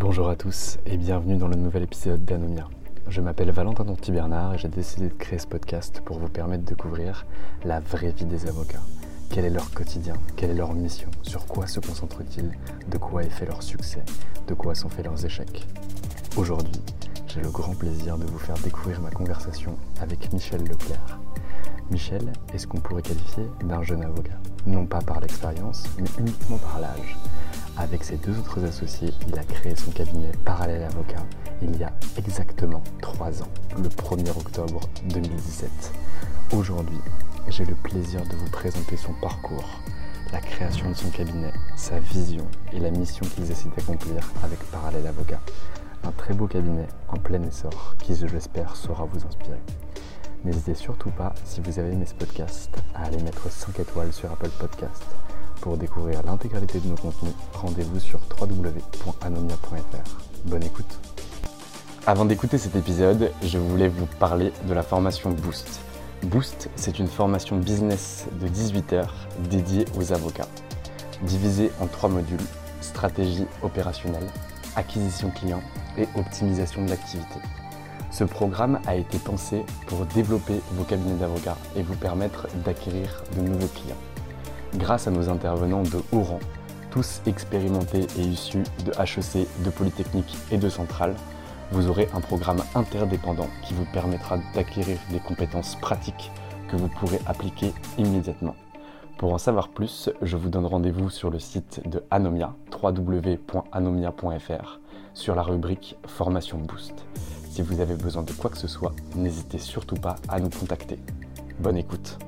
Bonjour à tous et bienvenue dans le nouvel épisode d'Anomia. Je m'appelle Valentin Tonti Bernard et j'ai décidé de créer ce podcast pour vous permettre de découvrir la vraie vie des avocats. Quel est leur quotidien? Quelle est leur mission? Sur quoi se concentrent-ils? De quoi est fait leur succès? De quoi sont faits leurs échecs? Aujourd'hui, j'ai le grand plaisir de vous faire découvrir ma conversation avec Michel Leclerc. Michel est ce qu'on pourrait qualifier d'un jeune avocat. Non pas par l'expérience, mais uniquement par l'âge. Avec ses deux autres associés, il a créé son cabinet Parallèle Avocat il y a exactement trois ans, le 1er octobre 2017. Aujourd'hui, j'ai le plaisir de vous présenter son parcours, la création de son cabinet, sa vision et la mission qu'ils essaient d'accomplir avec Parallèle Avocat. Un très beau cabinet en plein essor qui, je l'espère, saura vous inspirer. N'hésitez surtout pas, si vous avez aimé ce podcast, à aller mettre 5 étoiles sur Apple Podcast. Pour découvrir l'intégralité de nos contenus, rendez-vous sur www.anomia.fr. Bonne écoute. Avant d'écouter cet épisode, je voulais vous parler de la formation Boost. Boost, c'est une formation business de 18 heures dédiée aux avocats, divisée en trois modules stratégie opérationnelle, acquisition client et optimisation de l'activité. Ce programme a été pensé pour développer vos cabinets d'avocats et vous permettre d'acquérir de nouveaux clients. Grâce à nos intervenants de haut rang, tous expérimentés et issus de HEC, de Polytechnique et de Centrale, vous aurez un programme interdépendant qui vous permettra d'acquérir des compétences pratiques que vous pourrez appliquer immédiatement. Pour en savoir plus, je vous donne rendez-vous sur le site de Anomia, www.anomia.fr, sur la rubrique Formation Boost. Si vous avez besoin de quoi que ce soit, n'hésitez surtout pas à nous contacter. Bonne écoute.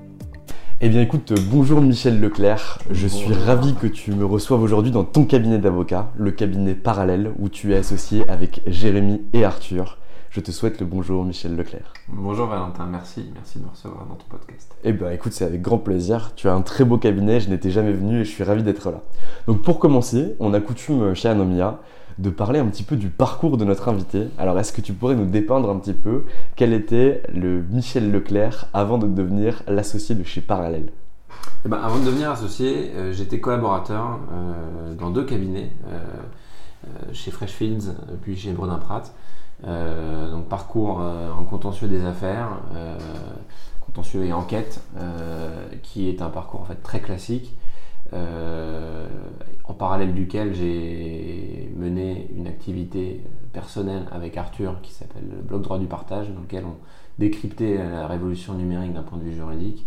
Eh bien écoute, bonjour Michel Leclerc, je suis ravi que tu me reçoives aujourd'hui dans ton cabinet d'avocat, le cabinet parallèle où tu es associé avec Jérémy et Arthur. Je te souhaite le bonjour Michel Leclerc. Bonjour Valentin, merci, merci de me recevoir dans ton podcast. Eh bien écoute, c'est avec grand plaisir, tu as un très beau cabinet, je n'étais jamais venu et je suis ravi d'être là. Donc pour commencer, on a coutume chez Anomia de parler un petit peu du parcours de notre invité. Alors, est-ce que tu pourrais nous dépeindre un petit peu quel était le Michel Leclerc avant de devenir l'associé de chez Parallèle? Eh ben, Avant de devenir associé, euh, j'étais collaborateur euh, dans deux cabinets, euh, chez Freshfields puis chez Bredin Pratt. donc, parcours en contentieux des affaires, contentieux et enquête, qui est un parcours en fait très classique. Euh, en parallèle duquel j'ai mené une activité personnelle avec Arthur qui s'appelle le blog droit du partage, dans lequel on décryptait la révolution numérique d'un point de vue juridique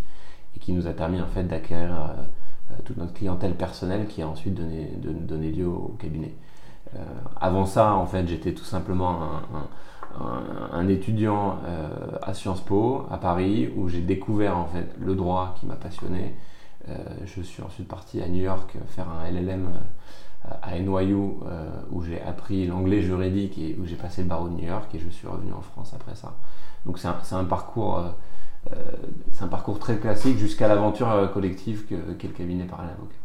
et qui nous a permis en fait d'acquérir euh, toute notre clientèle personnelle qui a ensuite donné, donné lieu au cabinet. Euh, avant ça, en fait, j'étais tout simplement un, étudiant à Sciences Po à Paris où j'ai découvert en fait le droit qui m'a passionné euh, je suis ensuite parti à New York faire un LLM euh, à NYU euh, où j'ai appris l'anglais juridique et où j'ai passé le barreau de New York et je suis revenu en France après ça. Donc c'est un, parcours c'est un parcours très classique jusqu'à l'aventure collective qu'est le cabinet par l'avocat.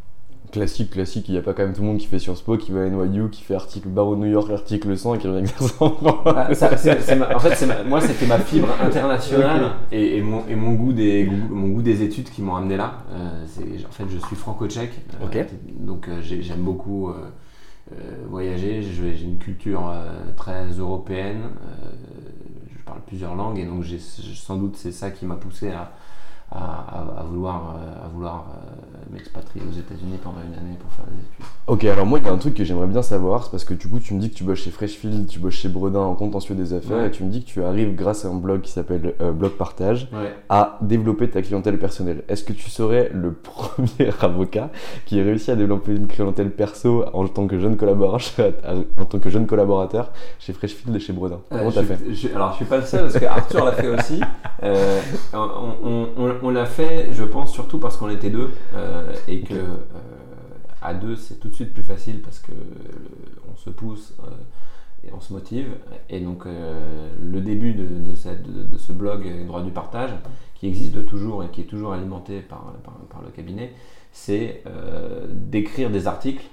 Classique, classique, il n'y a pas quand même tout le monde qui fait Sciences Po, qui va à NYU, qui fait article Barreau New York, article 100 et qui revient. Ah, ça, c'est- c'est ma- en fait, c'est ma- moi, c'était ma fibre internationale et, et mon, et mon, goût des, mon goût des études qui m'ont amené là. Euh, c'est- en fait, je suis franco-tchèque, euh, donc euh, j'ai- j'aime beaucoup euh, euh, voyager. J'ai j'ai une culture euh, très européenne. euh, je parle plusieurs langues et donc j'ai- sans doute c'est ça qui m'a poussé à, à, à- à vouloir, euh, à vouloir euh, m'expatrier aux États-Unis pendant une année pour faire des études. Ok, alors moi, il y a un truc que j'aimerais bien savoir, c'est parce que du coup, tu me dis que tu bosses chez Freshfield, tu bosses chez Bredin en contentieux des affaires, Ouais. et tu me dis que tu arrives, grâce à un blog qui s'appelle euh, Blog Partage, Ouais. à développer ta clientèle personnelle. Est-ce que tu serais le premier avocat qui ait réussi à développer une clientèle perso en tant que jeune collaborateur, en tant que jeune collaborateur chez Freshfield et chez Bredin? Comment Euh, t'as je- fait? je- Alors, je suis pas le seul parce que Arthur l'a fait aussi. Euh, on on- on- on l'a fait, je pense, surtout parce qu'on était deux euh, et que euh, à deux, c'est tout de suite plus facile parce que on se pousse euh, et on se motive. Et donc, le début de, de cette- de- de ce blog Droit du partage, qui existe toujours et qui est toujours alimenté par, par- par le cabinet, c'est d'écrire des articles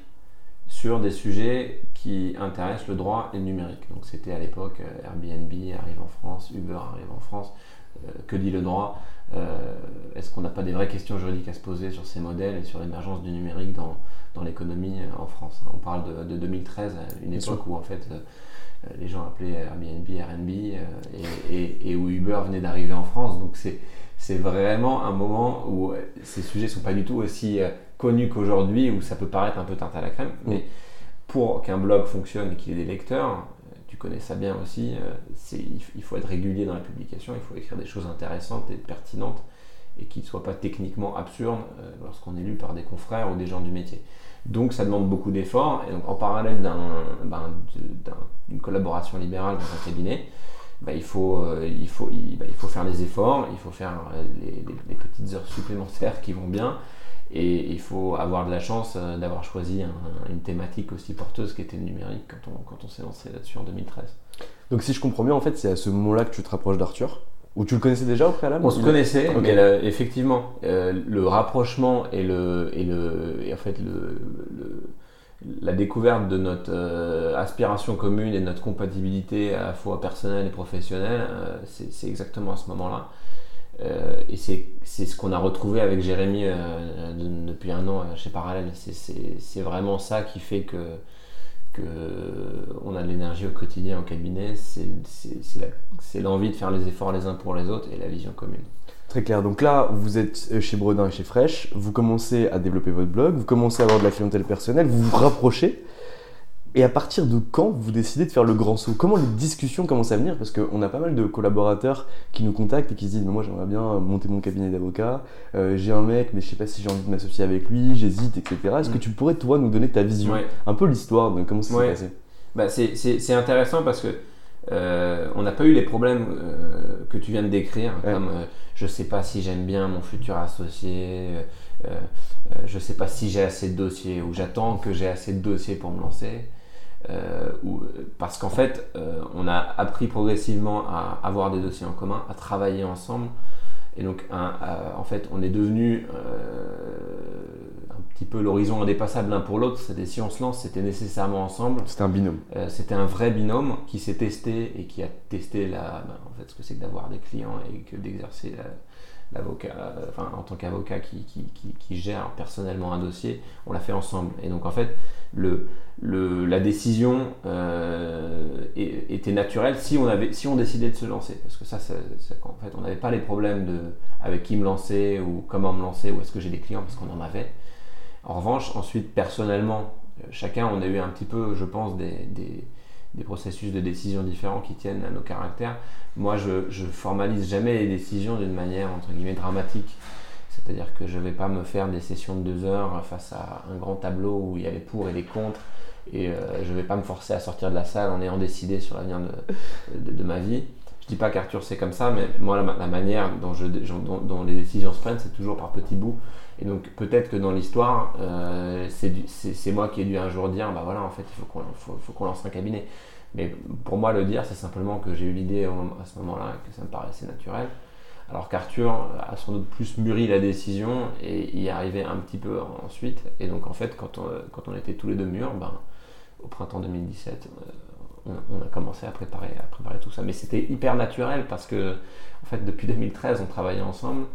sur des sujets qui intéressent le droit et le numérique. Donc c'était à l'époque Airbnb arrive en France, Uber arrive en France, que dit le droit Euh, Est-ce qu'on n'a pas des vraies questions juridiques à se poser sur ces modèles et sur l'émergence du numérique dans, dans l'économie euh, en France On parle de, de 2013, à une époque où en fait euh, les gens appelaient Airbnb Airbnb euh, et, et- et où Uber venait d'arriver en France. Donc c'est c'est vraiment un moment où euh, ces sujets sont pas du tout aussi euh, connus qu'aujourd'hui, où ça peut paraître un peu tarte à la crème. Mais pour qu'un blog fonctionne et qu'il ait des lecteurs, euh, connais ça bien aussi, euh, il faut être régulier dans la publication, il faut écrire des choses intéressantes et pertinentes et qui ne soient pas techniquement absurdes euh, lorsqu'on est lu par des confrères ou des gens du métier. Donc ça demande beaucoup d'efforts et donc en parallèle d'un- ben, d'une collaboration libérale dans un cabinet, il, faut, euh, il, faut, il, bah, il faut faire les efforts, il faut faire les petites heures supplémentaires qui vont bien et il faut avoir de la chance euh, d'avoir choisi un- une thématique aussi porteuse qui était le numérique quand on, quand on s'est lancé là-dessus en 2013. Donc si je comprends bien, en fait, c'est à ce moment-là que tu te rapproches d'Arthur Ou tu le connaissais déjà au préalable On se connaissait, mais le- effectivement, euh, le rapprochement et, le, et, le, et en fait le, le- la découverte de notre euh, aspiration commune et de notre compatibilité à la fois personnelle et professionnelle, euh, c'est exactement à ce moment-là. Euh, et c'est ce qu'on a retrouvé avec Jérémy euh, de- depuis un an euh, chez Parallèle. C'est- vraiment ça qui fait que, que on a de l'énergie au quotidien au cabinet. C'est l'envie de faire les efforts les uns pour les autres et la vision commune. Très clair. Donc là, vous êtes chez Bredin et chez Fresh, vous commencez à développer votre blog, vous commencez à avoir de la clientèle personnelle, vous vous rapprochez. Et à partir de quand vous décidez de faire le grand saut? Comment les discussions commencent à venir? Parce qu'on a pas mal de collaborateurs qui nous contactent et qui se disent Mais Moi, j'aimerais bien monter mon cabinet d'avocat, euh, j'ai un mec, mais je sais pas si j'ai envie de m'associer avec lui, j'hésite, etc. Est-ce que Mm. tu pourrais, toi, nous donner ta vision Ouais. Un peu l'histoire de comment ça s'est Ouais. passé? Bah, c'est- c'est c'est intéressant parce que euh, on n'a pas eu les problèmes euh, que tu viens de décrire, Ouais. comme euh, je sais pas si j'aime bien mon futur associé, je sais pas si j'ai assez de dossiers, ou j'attends que j'ai assez de dossiers pour me lancer. Euh, parce qu'en fait, euh, on a appris progressivement à avoir des dossiers en commun, à travailler ensemble. Et donc, un- à- en fait, on est devenu euh, un petit peu l'horizon indépassable l'un pour l'autre. C'était si on se lance, c'était nécessairement ensemble. C'était un binôme. Euh, c'était un vrai binôme qui s'est testé et qui a testé la, ben, en fait, ce que c'est que d'avoir des clients et que d'exercer la- l'avocat, euh, enfin, en tant qu'avocat qui, qui, qui- gère personnellement un dossier, on l'a fait ensemble. Et donc en fait, le, le, la décision euh, était naturelle si on, avait, si on décidait de se lancer. Parce que ça, qu'en fait, on n'avait pas les problèmes de avec qui me lancer ou comment me lancer ou est-ce que j'ai des clients parce qu'on en avait. En revanche, ensuite, personnellement, euh, chacun, on a eu un petit peu, je pense, des, des processus de décision différents qui tiennent à nos caractères. Moi, je, formalise jamais les décisions d'une manière, entre guillemets, dramatique. C'est-à-dire que je ne vais pas me faire des sessions de deux heures face à un grand tableau où il y a les pour et les contre. Et euh, je ne vais pas me forcer à sortir de la salle en ayant décidé sur l'avenir de, ma vie. Je dis pas qu'Arthur c'est comme ça, mais moi la, manière dont les décisions se prennent, c'est toujours par petits bouts. Et donc peut-être que dans l'histoire, euh, c'est moi qui ai dû un jour dire, bah voilà, en fait, il faut qu'on lance un cabinet. Mais pour moi, le dire, c'est simplement que j'ai eu l'idée à ce moment-là que ça me paraissait naturel. Alors qu'Arthur a sans doute plus mûri la décision et y est arrivé un petit peu ensuite. Et donc en fait, quand on, était tous les deux mûrs, ben, au printemps 2017, on, a commencé à préparer, à préparer tout ça. Mais c'était hyper naturel parce que en fait, depuis 2013, on travaillait ensemble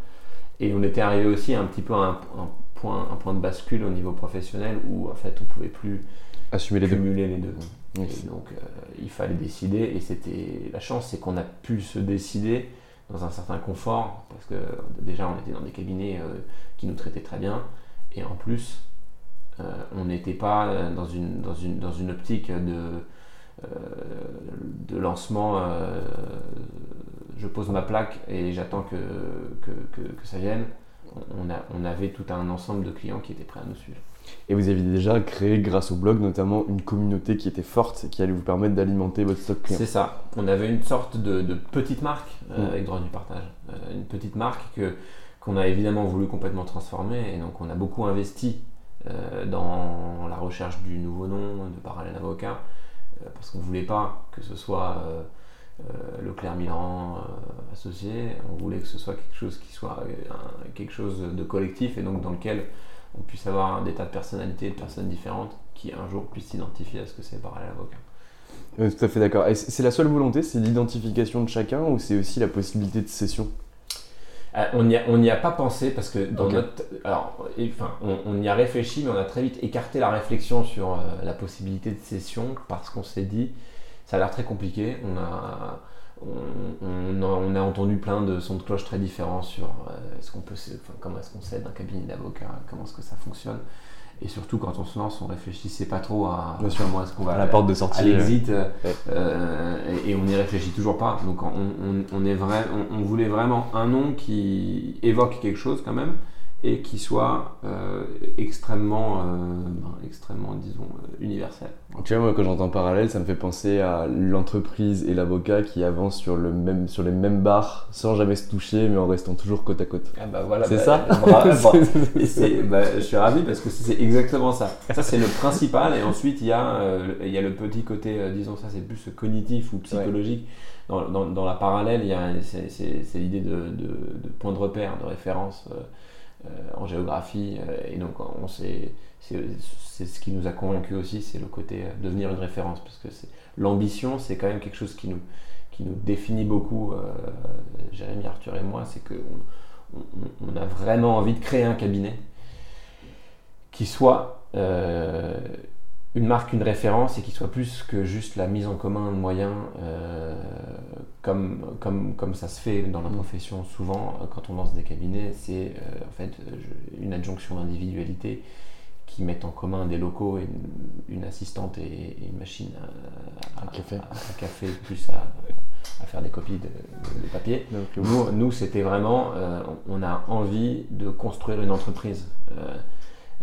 et on était arrivé aussi un petit peu à un, point, un point de bascule au niveau professionnel où en fait, on pouvait plus assumer les cumuler les deux. Et donc, euh, il fallait décider. Et c'était la chance, c'est qu'on a pu se décider dans un certain confort, parce que déjà on était dans des cabinets euh, qui nous traitaient très bien, et en plus euh, on n'était pas dans une, dans, une, dans une optique de, de lancement, je pose ma plaque et j'attends que, que, que, ça vienne. On, a, on avait tout un ensemble de clients qui étaient prêts à nous suivre. Et vous aviez déjà créé, grâce au blog notamment, une communauté qui était forte et qui allait vous permettre d'alimenter votre stock client. C'est ça. On avait une sorte de, petite marque euh, mm. avec droit du partage. Euh, une petite marque que, qu'on a évidemment voulu complètement transformer. Et donc on a beaucoup investi euh, dans la recherche du nouveau nom de Parallèle Avocat. Parce qu'on ne voulait pas que ce soit Leclerc Milan associé. On voulait que ce soit quelque chose qui soit quelque chose de collectif et donc dans lequel on puisse avoir des tas de personnalités, de personnes différentes qui un jour puissent s'identifier à ce que c'est parallèle avocat. Euh, tout à fait d'accord. C'est la seule volonté, c'est l'identification de chacun ou c'est aussi la possibilité de cession? Euh, on n'y a, pas pensé parce que dans notre. Alors, enfin, on, y a réfléchi, mais on a très vite écarté la réflexion sur euh, la possibilité de cession parce qu'on s'est dit, ça a l'air très compliqué. On a, on, a, entendu plein de sons de cloche très différents sur euh, est-ce qu'on peut, comment est-ce qu'on cède un cabinet d'avocat, comment est-ce que ça fonctionne. Et surtout quand on se lance, on réfléchissait pas trop à, moi est-ce qu'on va à la porte de sortie, à l'exit, euh, euh, et, on n'y réfléchit toujours pas. Donc on, est vrai, on, voulait vraiment un nom qui évoque quelque chose quand même, et qui soit euh, extrêmement, euh, ben, extrêmement, disons, euh, universel. Tu vois, moi, quand j'entends parallèle, ça me fait penser à l'entreprise et l'avocat qui avancent sur, le même, sur les mêmes barres sans jamais se toucher, mais en restant toujours côte à côte. Ah bah voilà, c'est bah, ça bah, Je suis ravi parce que c'est exactement ça. Ça, c'est le principal, et ensuite, il y, a, il y a le petit côté, disons, ça, c'est plus cognitif ou psychologique. Dans, dans, dans, la parallèle, c'est l'idée de, de, de, point de repère, de référence. Euh, en géographie. Euh, et donc, on c'est ce qui nous a convaincu aussi, c'est le côté euh, devenir une référence. Parce que l'ambition, c'est quand même quelque chose qui nous, qui nous définit beaucoup, Jérémy, Arthur et moi, c'est qu'on on, a vraiment envie de créer un cabinet qui soit une marque, une référence et qui soit plus que juste la mise en commun de moyens euh, comme, comme, comme ça se fait dans la mm. profession souvent euh, quand on lance des cabinets, c'est euh, en fait une adjonction d'individualité qui met en commun des locaux et une, assistante et, une machine à, café. café. plus à, faire des copies de, papier. nous, nous c'était vraiment, on a envie de construire une entreprise.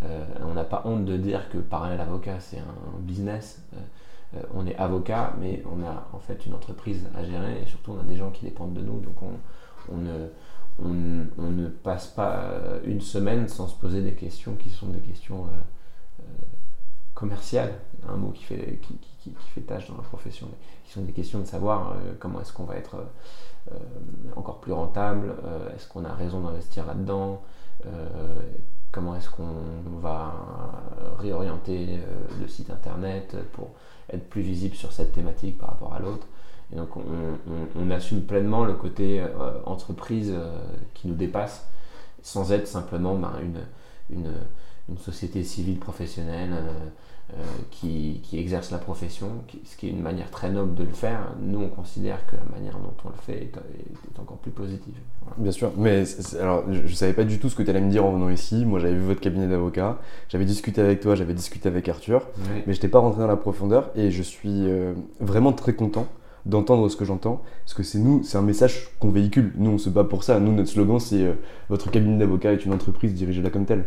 Euh, on n'a pas honte de dire que parallèle avocat, c'est un business. Euh, on est avocat, mais on a en fait une entreprise à gérer et surtout on a des gens qui dépendent de nous. Donc on, ne, passe pas euh, une semaine sans se poser des questions qui sont des questions commerciales, un mot qui fait, qui, fait tâche dans la profession, mais qui sont des questions de savoir comment est-ce qu'on va être encore plus rentable, est-ce qu'on a raison d'investir là-dedans, comment est-ce qu'on va réorienter euh, le site internet pour être plus visible sur cette thématique par rapport à l'autre. Et donc on, assume pleinement le côté euh, entreprise euh, qui nous dépasse sans être simplement ben, une, société civile professionnelle euh, qui, qui, exerce la profession, ce qui est une manière très noble de le faire. Nous, on considère que la manière dont on le fait est, encore plus positive. Bien sûr, mais alors, je ne savais pas du tout ce que tu allais me dire en venant ici. Moi, j'avais vu votre cabinet d'avocat, j'avais discuté avec toi, j'avais discuté avec Arthur, mais je n'étais pas rentré dans la profondeur et je suis euh, vraiment très content d'entendre ce que j'entends, parce que c'est nous, c'est un message qu'on véhicule. Nous, on se bat pour ça. Nous, notre slogan, c'est euh, votre cabinet d'avocat est une entreprise, dirigée là comme telle.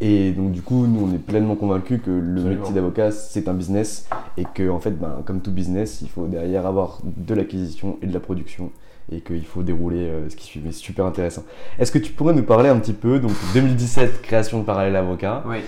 Et donc du coup, nous, on est pleinement convaincus que le métier d'avocat, c'est un business et que en fait, ben, comme tout business, il faut derrière avoir de l'acquisition et de la production et qu'il faut dérouler euh, ce qui suit. Mais c'est super intéressant. Est-ce que tu pourrais nous parler un petit peu, donc 2017, création de Parallèle Avocat. Oui.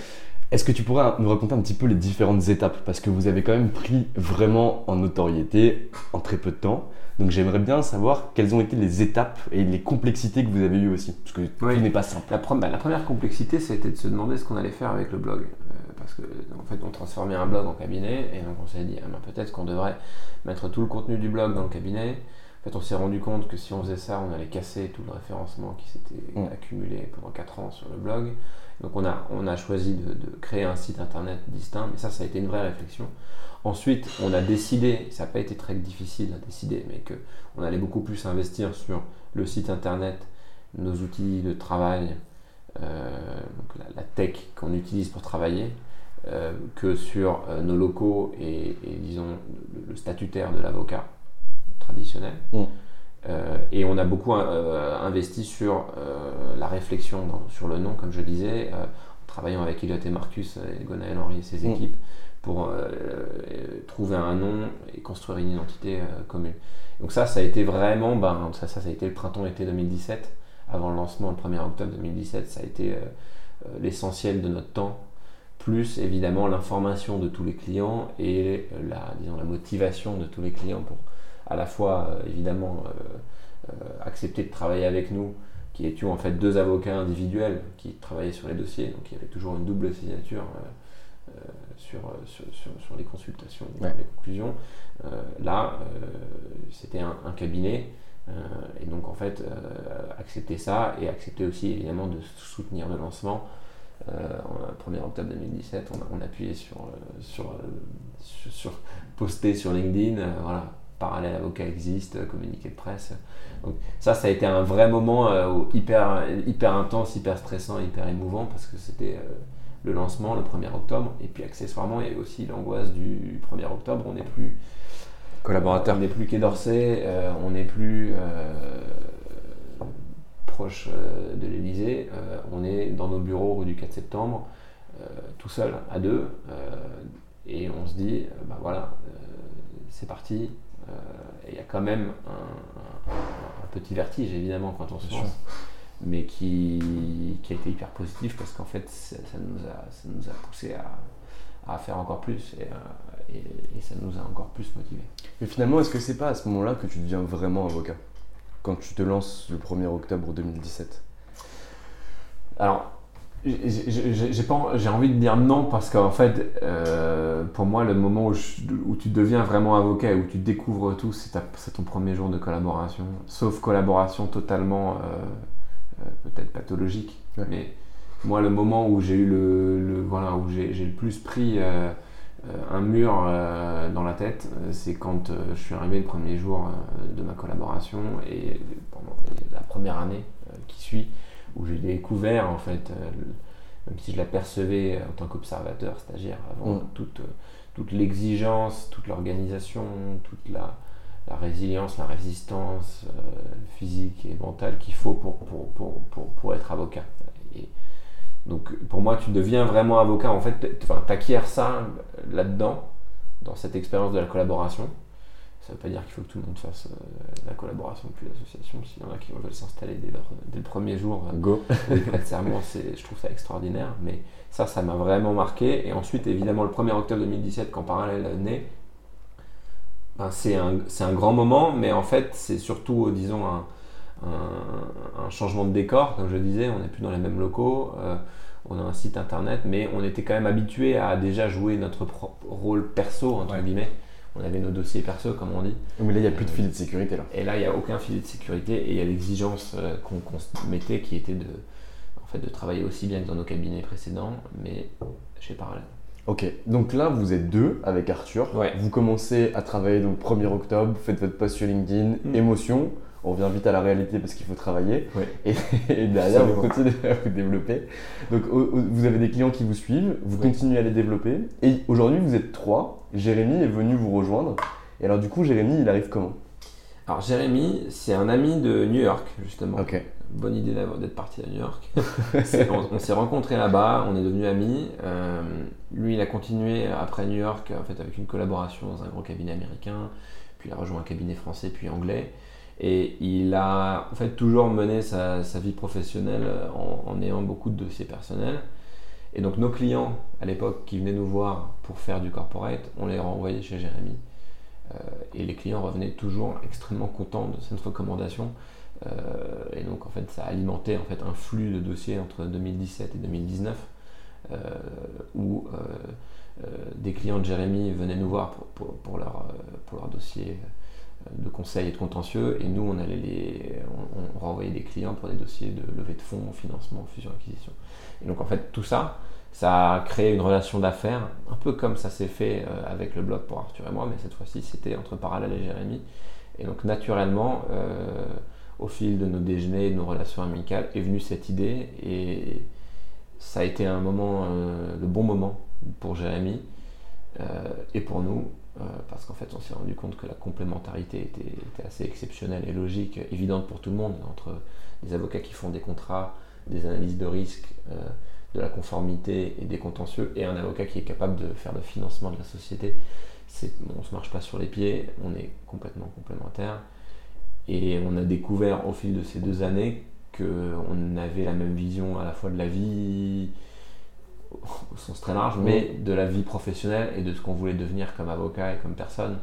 Est-ce que tu pourrais nous raconter un petit peu les différentes étapes? Parce que vous avez quand même pris vraiment en notoriété en très peu de temps. Donc j'aimerais bien savoir quelles ont été les étapes et les complexités que vous avez eues aussi, parce que Oui. tout n'est pas simple. La, pre- bah, la première complexité, c'était de se demander ce qu'on allait faire avec le blog. Euh, parce que, en fait, on transformait un blog en cabinet, et donc on s'est dit, ah, ben, peut-être qu'on devrait mettre tout le contenu du blog dans le cabinet. En fait, on s'est rendu compte que si on faisait ça, on allait casser tout le référencement qui s'était Mm. accumulé pendant 4 ans sur le blog. Donc on a, on a choisi de, de créer un site internet distinct, mais ça, ça a été une vraie réflexion. Ensuite, on a décidé, ça n'a pas été très difficile à décider, mais que on allait beaucoup plus investir sur le site internet, nos outils de travail, euh, donc la, la tech qu'on utilise pour travailler, euh, que sur euh, nos locaux et, et, disons le, le statutaire de l'avocat traditionnel. Mm. Euh, et on a beaucoup euh, investi sur euh, la réflexion dans- sur le nom, comme je disais, en travaillant avec Elliot et Marcus et Gonaël Henry et ses Mm. équipes pour trouver un nom et construire une identité commune. Donc ça, ça a été vraiment, ben, ça, ça, ça a été le printemps-été 2017, avant le lancement le 1er octobre 2017, ça a été l'essentiel de notre temps, plus évidemment l'information de tous les clients et la, disons, la motivation de tous les clients pour à la fois euh, évidemment euh, euh, accepter de travailler avec nous, qui étions en fait deux avocats individuels qui travaillaient sur les dossiers, donc il y avait toujours une double signature sur, sur, sur, les consultations, Ouais. les conclusions. Euh, là, euh, c'était un, un cabinet, euh, et donc en fait, accepter ça et accepter aussi évidemment de soutenir le lancement. En 1er octobre 2017, on on a appuyé sur, sur, sur, poster sur LinkedIn, voilà, parallèle avocat existe, euh, communiqué de presse. Donc ça, ça a été un vrai moment euh, hyper, hyper intense, hyper stressant, hyper émouvant parce que c'était euh, le lancement le 1er octobre et puis accessoirement il y avait aussi l'angoisse du 1er octobre, on n'est plus Collaborateur. on n'est plus Quai d'Orsay, euh, on n'est plus proche de l'Elysée, on est dans nos bureaux rue du 4 septembre, tout seul, à deux, et on se dit, bah voilà, c'est parti, il y a quand même un, un- un petit vertige évidemment quand on se lance. Mais qui, qui a été hyper positif parce qu'en fait ça, ça nous a, ça nous a poussé à, à faire encore plus et, euh, et- et ça nous a encore plus motivés. Mais finalement, est-ce que c'est pas à ce moment-là que tu deviens vraiment avocat? Quand tu te lances le 1er octobre 2017 Alors, j'ai- pas- envie de dire non parce qu'en fait, euh, pour moi, le moment où, je- où tu deviens vraiment avocat et où tu découvres tout, c'est ton premier jour de collaboration. Sauf collaboration totalement, euh, euh, peut-être pathologique. Ouais. Mais moi, le moment où j'ai eu le, le- voilà, où j'ai le plus pris euh, un mur dans la tête, c'est quand je suis arrivé le premier jour de ma collaboration et pendant la première année qui suit, où j'ai découvert en fait, euh, le- même si je l'apercevais en tant qu'observateur stagiaire avant, Mm. toute, euh, toute l'exigence, toute l'organisation, toute la, la résilience, la résistance euh, physique et mentale qu'il faut pour, pour, pour, pour, pour être avocat. Et donc pour moi, tu deviens vraiment avocat. En fait, tu acquiers ça là-dedans, dans cette expérience de la collaboration. Ça ne veut pas dire qu'il faut que tout le monde fasse euh, la collaboration depuis l'association. S'il y en a qui veulent s'installer dès, le premier jour, euh, Go serment, c'est, je trouve ça extraordinaire. Mais ça, ça m'a vraiment marqué. Et ensuite, évidemment, le 1er octobre 2017, quand Parallèle né, ben, c'est, un, c'est un grand moment, mais en fait, c'est surtout, disons, un, un- un changement de décor. Comme je disais, on n'est plus dans les mêmes locaux. euh, on a un site internet, mais on était quand même habitué à déjà jouer notre rôle perso, entre Ouais. guillemets. On avait nos dossiers perso, comme on dit. Mais là, il n'y a plus de filet de sécurité là. Et là, il n'y a aucun filet de sécurité et il y a l'exigence euh, qu'on se mettait qui était de, en fait, de travailler aussi bien que dans nos cabinets précédents, mais chez Parallèle. Ok, donc là, vous êtes deux avec Arthur. Ouais. Vous commencez à travailler donc 1er octobre, faites votre post sur LinkedIn, Mm. émotion. On revient vite à la réalité parce qu'il faut travailler. Et, et derrière, vous continuez à vous développer. Donc, vous avez des clients qui vous suivent, vous Oui. continuez à les développer. Et aujourd'hui, vous êtes trois. Jérémy est venu vous rejoindre. Et alors, du coup, Jérémy, il arrive comment? Alors, Jérémy, c'est un ami de New York, justement. Bonne idée d'être parti à New York. On s'est rencontrés là-bas, on est devenus amis. Euh, lui, il a continué après New York en fait, avec une collaboration dans un gros cabinet américain, puis il a rejoint un cabinet français, puis anglais. Et il a en fait toujours mené sa, vie professionnelle euh, en, ayant beaucoup de dossiers personnels. Et donc nos clients à l'époque qui venaient nous voir pour faire du corporate, on les renvoyait chez Jérémy. et les clients revenaient toujours extrêmement contents de cette recommandation. et donc en fait ça a alimenté en fait un flux de dossiers entre 2017 et 2019 où des clients de Jérémy venaient nous voir pour, pour leur dossier de conseils et de contentieux, et nous, on, allait on, renvoyait des clients pour des dossiers de levée de fonds, financement, fusion, acquisition. Et donc, en fait, tout ça, ça a créé une relation d'affaires, un peu comme ça s'est fait euh, avec le blog pour Arthur et moi, mais cette fois-ci, c'était entre Parallèle et Jérémy. Et donc, naturellement, euh, au fil de nos déjeuners, de nos relations amicales, est venue cette idée, et ça a été un moment, euh, le bon moment pour Jérémy et pour nous, euh, parce qu'en fait on s'est rendu compte que la complémentarité était, assez exceptionnelle et logique, évidente pour tout le monde, entre des avocats qui font des contrats, des analyses de risque, euh, de la conformité et des contentieux, et un avocat qui est capable de faire le financement de la société. on ne se marche pas sur les pieds, on est complètement complémentaires. Et on a découvert au fil de ces deux années qu'on avait la même vision à la fois de la vie, au sens très large, mais de la vie professionnelle et de ce qu'on voulait devenir comme avocat et comme personne,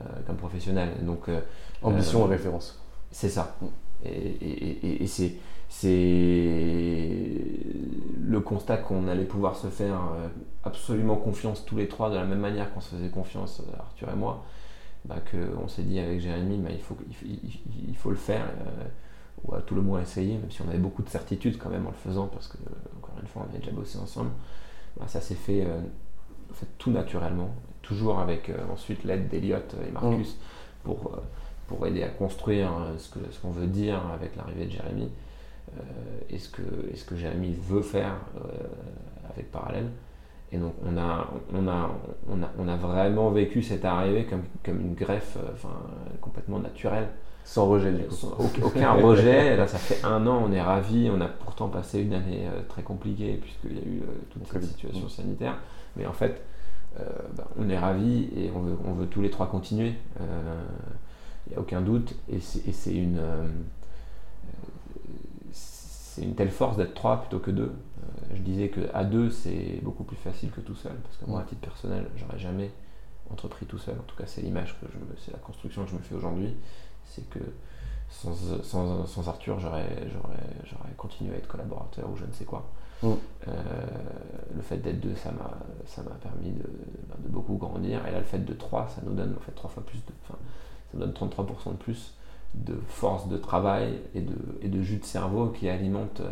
euh, comme professionnel. Donc, euh, Ambition et euh, référence. C'est ça. Et, c'est, le constat qu'on allait pouvoir se faire absolument confiance tous les trois de la même manière qu'on se faisait confiance, Arthur et moi, bah, qu'on s'est dit avec Jérémy, bah, il, faut, il, faut le faire ou à tout le moins essayer, même si on avait beaucoup de certitudes quand même en le faisant, parce que, encore une fois, on avait déjà bossé ensemble. Bah, ça s'est fait, euh, fait, tout naturellement, toujours avec euh, ensuite l'aide d'Eliott et Marcus mm. pour, euh, pour aider à construire ce qu'on ce qu'on veut dire avec l'arrivée de Jérémy et ce que, ce que Jérémy veut faire avec Parallèle. Et donc on a, on a, on a, on a vraiment vécu cette arrivée comme, comme une greffe enfin, complètement naturelle. Sans rejet, du coup. aucun rejet. Là, ça fait un an, on est ravis. On a pourtant passé une année euh, très compliquée, puisqu'il y a eu euh, toute cette situation sanitaire. Mais en fait, euh, bah, on est ravis et on veut, on veut tous les trois continuer. Il n'y a aucun doute. Et c'est une, c'est une telle force d'être trois plutôt que deux. je disais qu'à deux, c'est beaucoup plus facile que tout seul. Parce que moi, à titre personnel, j'aurais jamais entrepris tout seul. En tout cas, c'est l'image que je c'est la construction que je me fais aujourd'hui c'est que sans, sans, sans Arthur, j'aurais continué à être collaborateur ou je ne sais quoi. Mm. Euh, le fait d'être deux, ça m'a permis de, ben, de, beaucoup grandir. Et là, le fait de trois, ça nous donne en fait trois fois plus de. Enfin, ça donne 33% de plus de force de travail et de, et de jus de cerveau qui alimente euh,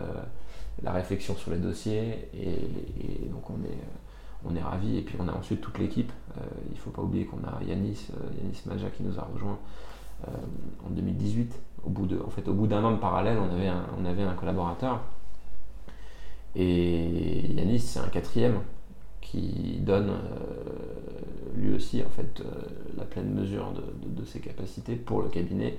la réflexion sur les dossiers. Et, donc, on est, on est ravis. Et puis, on a ensuite toute l'équipe. Euh, il ne faut pas oublier qu'on a Yanis, Yanis Maja qui nous a rejoint euh, en 2018. Au bout d'un an de parallèle, on avait un, on avait un collaborateur. Et Yanis, c'est un quatrième qui donne euh, lui aussi en fait euh, la pleine mesure de, ses capacités pour le cabinet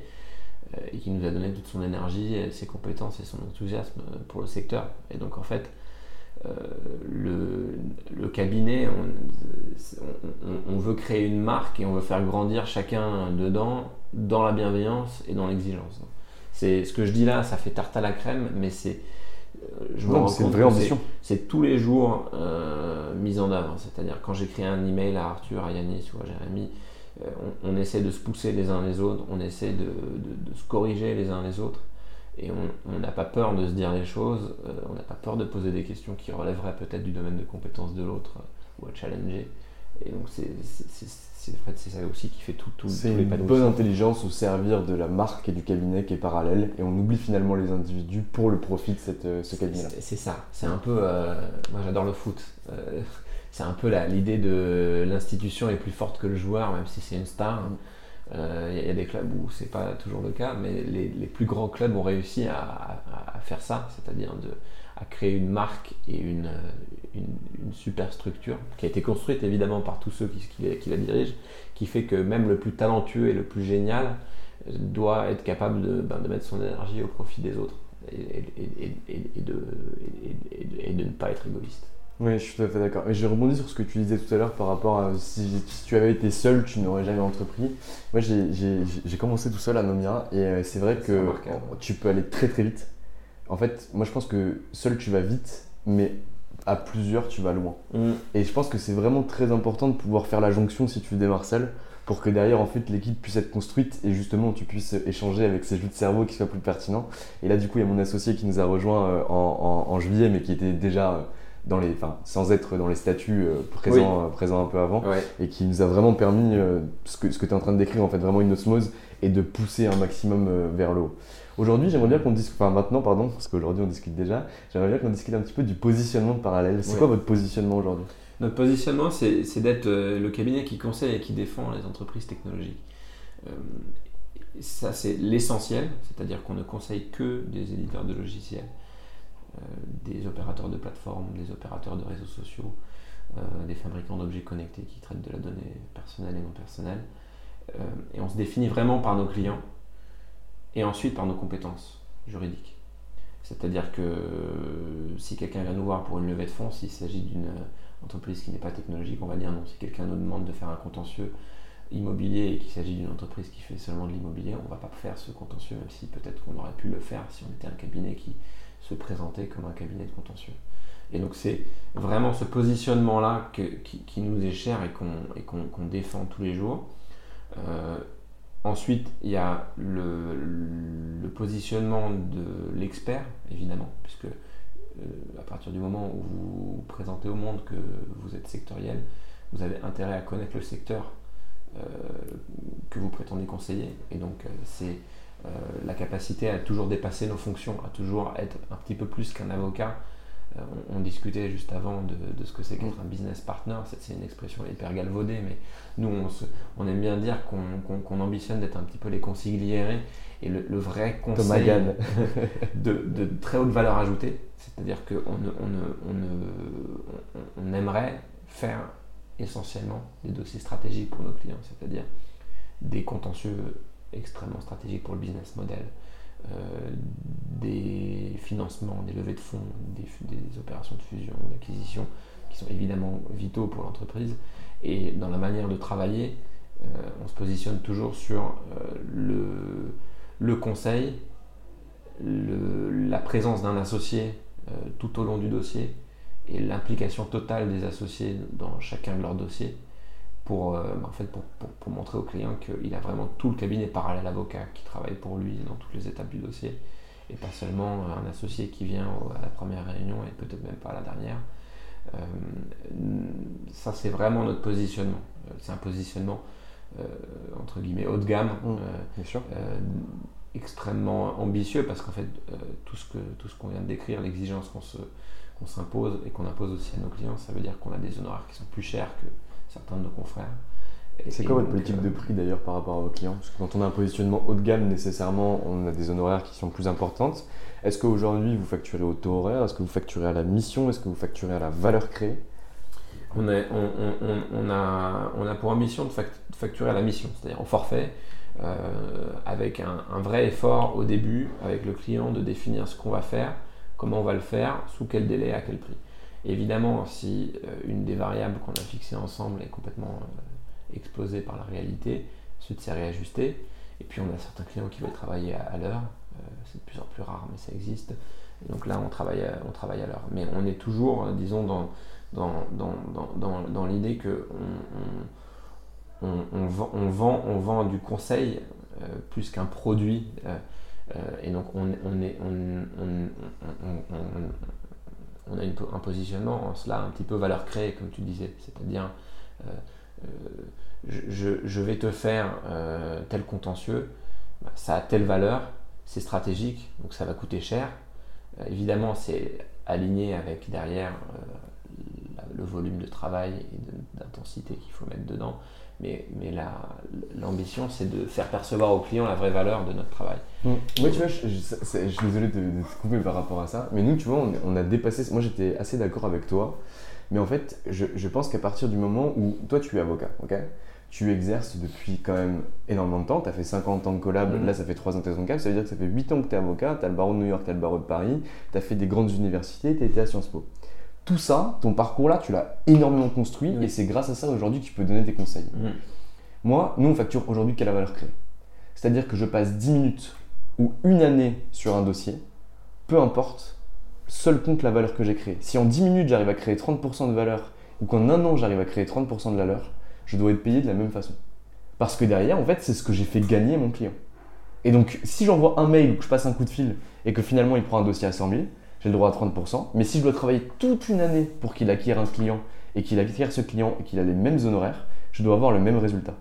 et qui nous a donné toute son énergie, ses compétences et son enthousiasme pour le secteur. Et donc en fait, le, cabinet, on, veut créer une marque et on veut faire grandir chacun dedans dans la bienveillance et dans l'exigence. C'est ce que je dis là, ça fait tarte à la crème, mais c'est euh, je c'est une vraie ambition. C'est tous les jours euh, mis en œuvre. C'est-à-dire quand j'écris un email à Arthur, à Yanis ou à Jérémy, euh, on, essaie de se pousser les uns les autres, on essaie de, se corriger les uns les autres, et on n'a pas peur de se dire les choses, on n'a pas peur de poser des questions qui relèveraient peut-être du domaine de compétence de l'autre ou à challenger. Et donc c'est ça aussi qui fait tout, tout C'est une bonne intelligence au servir de la marque et du cabinet qui est parallèle et on oublie finalement les individus pour le profit de cette, euh, ce cabinet-là. C'est ça, c'est un peu, euh, moi j'adore le foot, euh, c'est un peu l'idée de l'institution est plus forte que le joueur même si c'est une star. Il y, a des clubs où c'est pas toujours le cas, mais les, plus grands clubs ont réussi à, faire ça, c'est-à-dire à créer une marque et une, une, super structure qui a été construite évidemment par tous ceux qui, la dirigent, qui fait que même le plus talentueux et le plus génial doit être capable de, ben, de mettre son énergie au profit des autres et, de, ne pas être égoïste. Oui, je suis tout à fait d'accord. Et j'ai rebondi sur ce que tu disais tout à l'heure par rapport à si, tu avais été seul, tu n'aurais jamais entrepris. Moi, j'ai commencé tout seul à Nomia et euh, c'est vrai que tu peux aller très très vite. En fait, moi je pense que seul tu vas vite, mais à plusieurs, tu vas loin. Mm. Et je pense que c'est vraiment très important de pouvoir faire la jonction si tu démarres seul pour que derrière en fait l'équipe puisse être construite et justement tu puisses échanger avec ces jeux de cerveau qui soient plus pertinents. Et là du coup il y a mon associé qui nous a rejoint euh, en, juillet mais qui était déjà euh, dans les, enfin, sans être dans les statuts euh, présents, présents un peu avant et qui nous a vraiment permis ce que, ce que tu es en train de décrire en fait vraiment une osmose et de pousser un maximum vers le haut. Aujourd'hui, j'aimerais bien qu'on discute, enfin maintenant, pardon, parce qu'aujourd'hui on discute déjà, j'aimerais bien qu'on discute un petit peu du positionnement de parallèle. C'est quoi votre positionnement aujourd'hui? Notre positionnement, c'est d'être euh, le cabinet qui conseille et qui défend les entreprises technologiques. Euh, ça, c'est l'essentiel, c'est-à-dire qu'on ne conseille que des éditeurs de logiciels, euh, des opérateurs de plateformes, des opérateurs de réseaux sociaux, des fabricants d'objets connectés qui traitent de la donnée personnelle et non personnelle. et on se définit vraiment par nos clients et ensuite par nos compétences juridiques. C'est-à-dire que si quelqu'un vient nous voir pour une levée de fonds, s'il s'agit d'une entreprise qui n'est pas technologique, on va dire non. Si quelqu'un nous demande de faire un contentieux immobilier et qu'il s'agit d'une entreprise qui fait seulement de l'immobilier, on ne va pas faire ce contentieux, même si peut-être qu'on aurait pu le faire si on était un cabinet qui se présentait comme un cabinet de contentieux. Et donc c'est vraiment ce positionnement-là qui, nous est cher et qu'on défend tous les jours. Euh, ensuite, il y a le, le positionnement de l'expert, évidemment, puisque euh, à partir du moment où vous présentez au monde que vous êtes sectoriel, vous avez intérêt à connaître le secteur euh, que vous prétendez conseiller. Et donc, euh, la capacité à toujours dépasser nos fonctions, à toujours être un petit peu plus qu'un avocat. On, discutait juste avant de, ce que c'est qu'être un business partner. C'est une expression hyper galvaudée, mais nous, on, aime bien dire qu'on ambitionne d'être un petit peu les consigliérés et le, vrai conseil de, de, très haute valeur ajoutée. C'est-à-dire qu'on on, on, aimerait faire essentiellement des dossiers stratégiques pour nos clients, c'est-à-dire des contentieux extrêmement stratégiques pour le business model, euh, des financements, des levées de fonds, des, opérations de fusion, d'acquisition, qui sont évidemment vitaux pour l'entreprise. Et dans la manière de travailler, euh, on se positionne toujours sur euh, le, conseil, la présence d'un associé tout au long du dossier et l'implication totale des associés dans chacun de leurs dossiers pour, euh, en fait, pour, montrer au client qu'il a vraiment tout le cabinet parallèle avocat qui travaille pour lui dans toutes les étapes du dossier et pas seulement un associé qui vient à la première réunion et peut-être même pas à la dernière. Euh, ça, c'est vraiment notre positionnement. C'est un positionnement entre guillemets haut de gamme, mmh, bien sûr extrêmement ambitieux parce qu'en fait, euh, tout ce que tout ce qu'on vient de décrire, l'exigence qu'on se qu'on s'impose et qu'on impose aussi à nos clients, ça veut dire qu'on a des honoraires qui sont plus chers que certains de nos confrères. C'est quoi votre politique euh, de prix d'ailleurs par rapport à vos clients? Parce que quand on a un positionnement haut de gamme, nécessairement, on a des honoraires qui sont plus importantes. Est-ce qu'aujourd'hui vous facturez au taux horaire? Est-ce que vous facturez à la mission? Est-ce que vous facturez à la valeur créée? On a, on, a, on a pour ambition de facturer à la mission, c'est-à-dire au forfait. Euh, avec un, vrai effort au début avec le client de définir ce qu'on va faire, comment on va le faire, sous quel délai, à quel prix. Évidemment, si euh, une des variables qu'on a fixées ensemble est complètement euh, explosée par la réalité, ensuite c'est réajusté. Et puis on a certains clients qui veulent travailler à, l'heure, c'est de plus en plus rare, mais ça existe. donc là, on travaille à, on travaille à l'heure. Mais on est toujours, disons, dans, dans, dans, dans, dans l'idée que on, on, vend, on, vend, on vend du conseil euh, plus qu'un produit. Euh, euh, et donc on, est, on, a un positionnement en cela un petit peu valeur créée, comme tu disais. C'est-à-dire, je, vais te faire tel contentieux, bah, ça a telle valeur, c'est stratégique, donc ça va coûter cher. évidemment, c'est aligné avec derrière le volume de travail et d'intensité qu'il faut mettre dedans. Mais, mais l'ambition, c'est de faire percevoir au client la vraie valeur de notre travail. Mmh. Moi, tu vois, je, suis désolé de, te couper par rapport à ça, mais nous, tu vois, on, a dépassé. Moi, j'étais assez d'accord avec toi, mais en fait, je, je pense qu'à partir du moment où toi, tu es avocat, ok? Tu exerces depuis quand même énormément de temps. Tu as fait 50 ans de collab, mmh. là ça fait 3 ans que tu es ça veut dire que ça fait 8 ans que tu es avocat, tu as le barreau de New York, tu as le barreau de Paris, tu as fait des grandes universités, tu as été à Sciences Po tout ça, ton parcours-là, tu l'as énormément construit et c'est grâce à ça aujourd'hui que tu peux donner tes conseils. Moi, nous, on facture aujourd'hui quelle valeur créée. C'est-à-dire que je passe 10 minutes ou une année sur un dossier, peu importe, seul compte la valeur que j'ai créée. Si en 10 minutes j'arrive à créer 30% de valeur ou qu'en un an j'arrive à créer 30% de valeur, je dois être payé de la même façon. Parce que derrière, en fait, c'est ce que j'ai fait gagner mon client. Et donc, si j'envoie un mail ou que je passe un coup de fil et que finalement il prend un dossier à 100 000, j'ai le droit à 30%. Mais si je dois travailler toute une année pour qu'il acquiert un client et qu'il acquiert ce client et qu'il a les mêmes honoraires, je dois avoir le même résultat.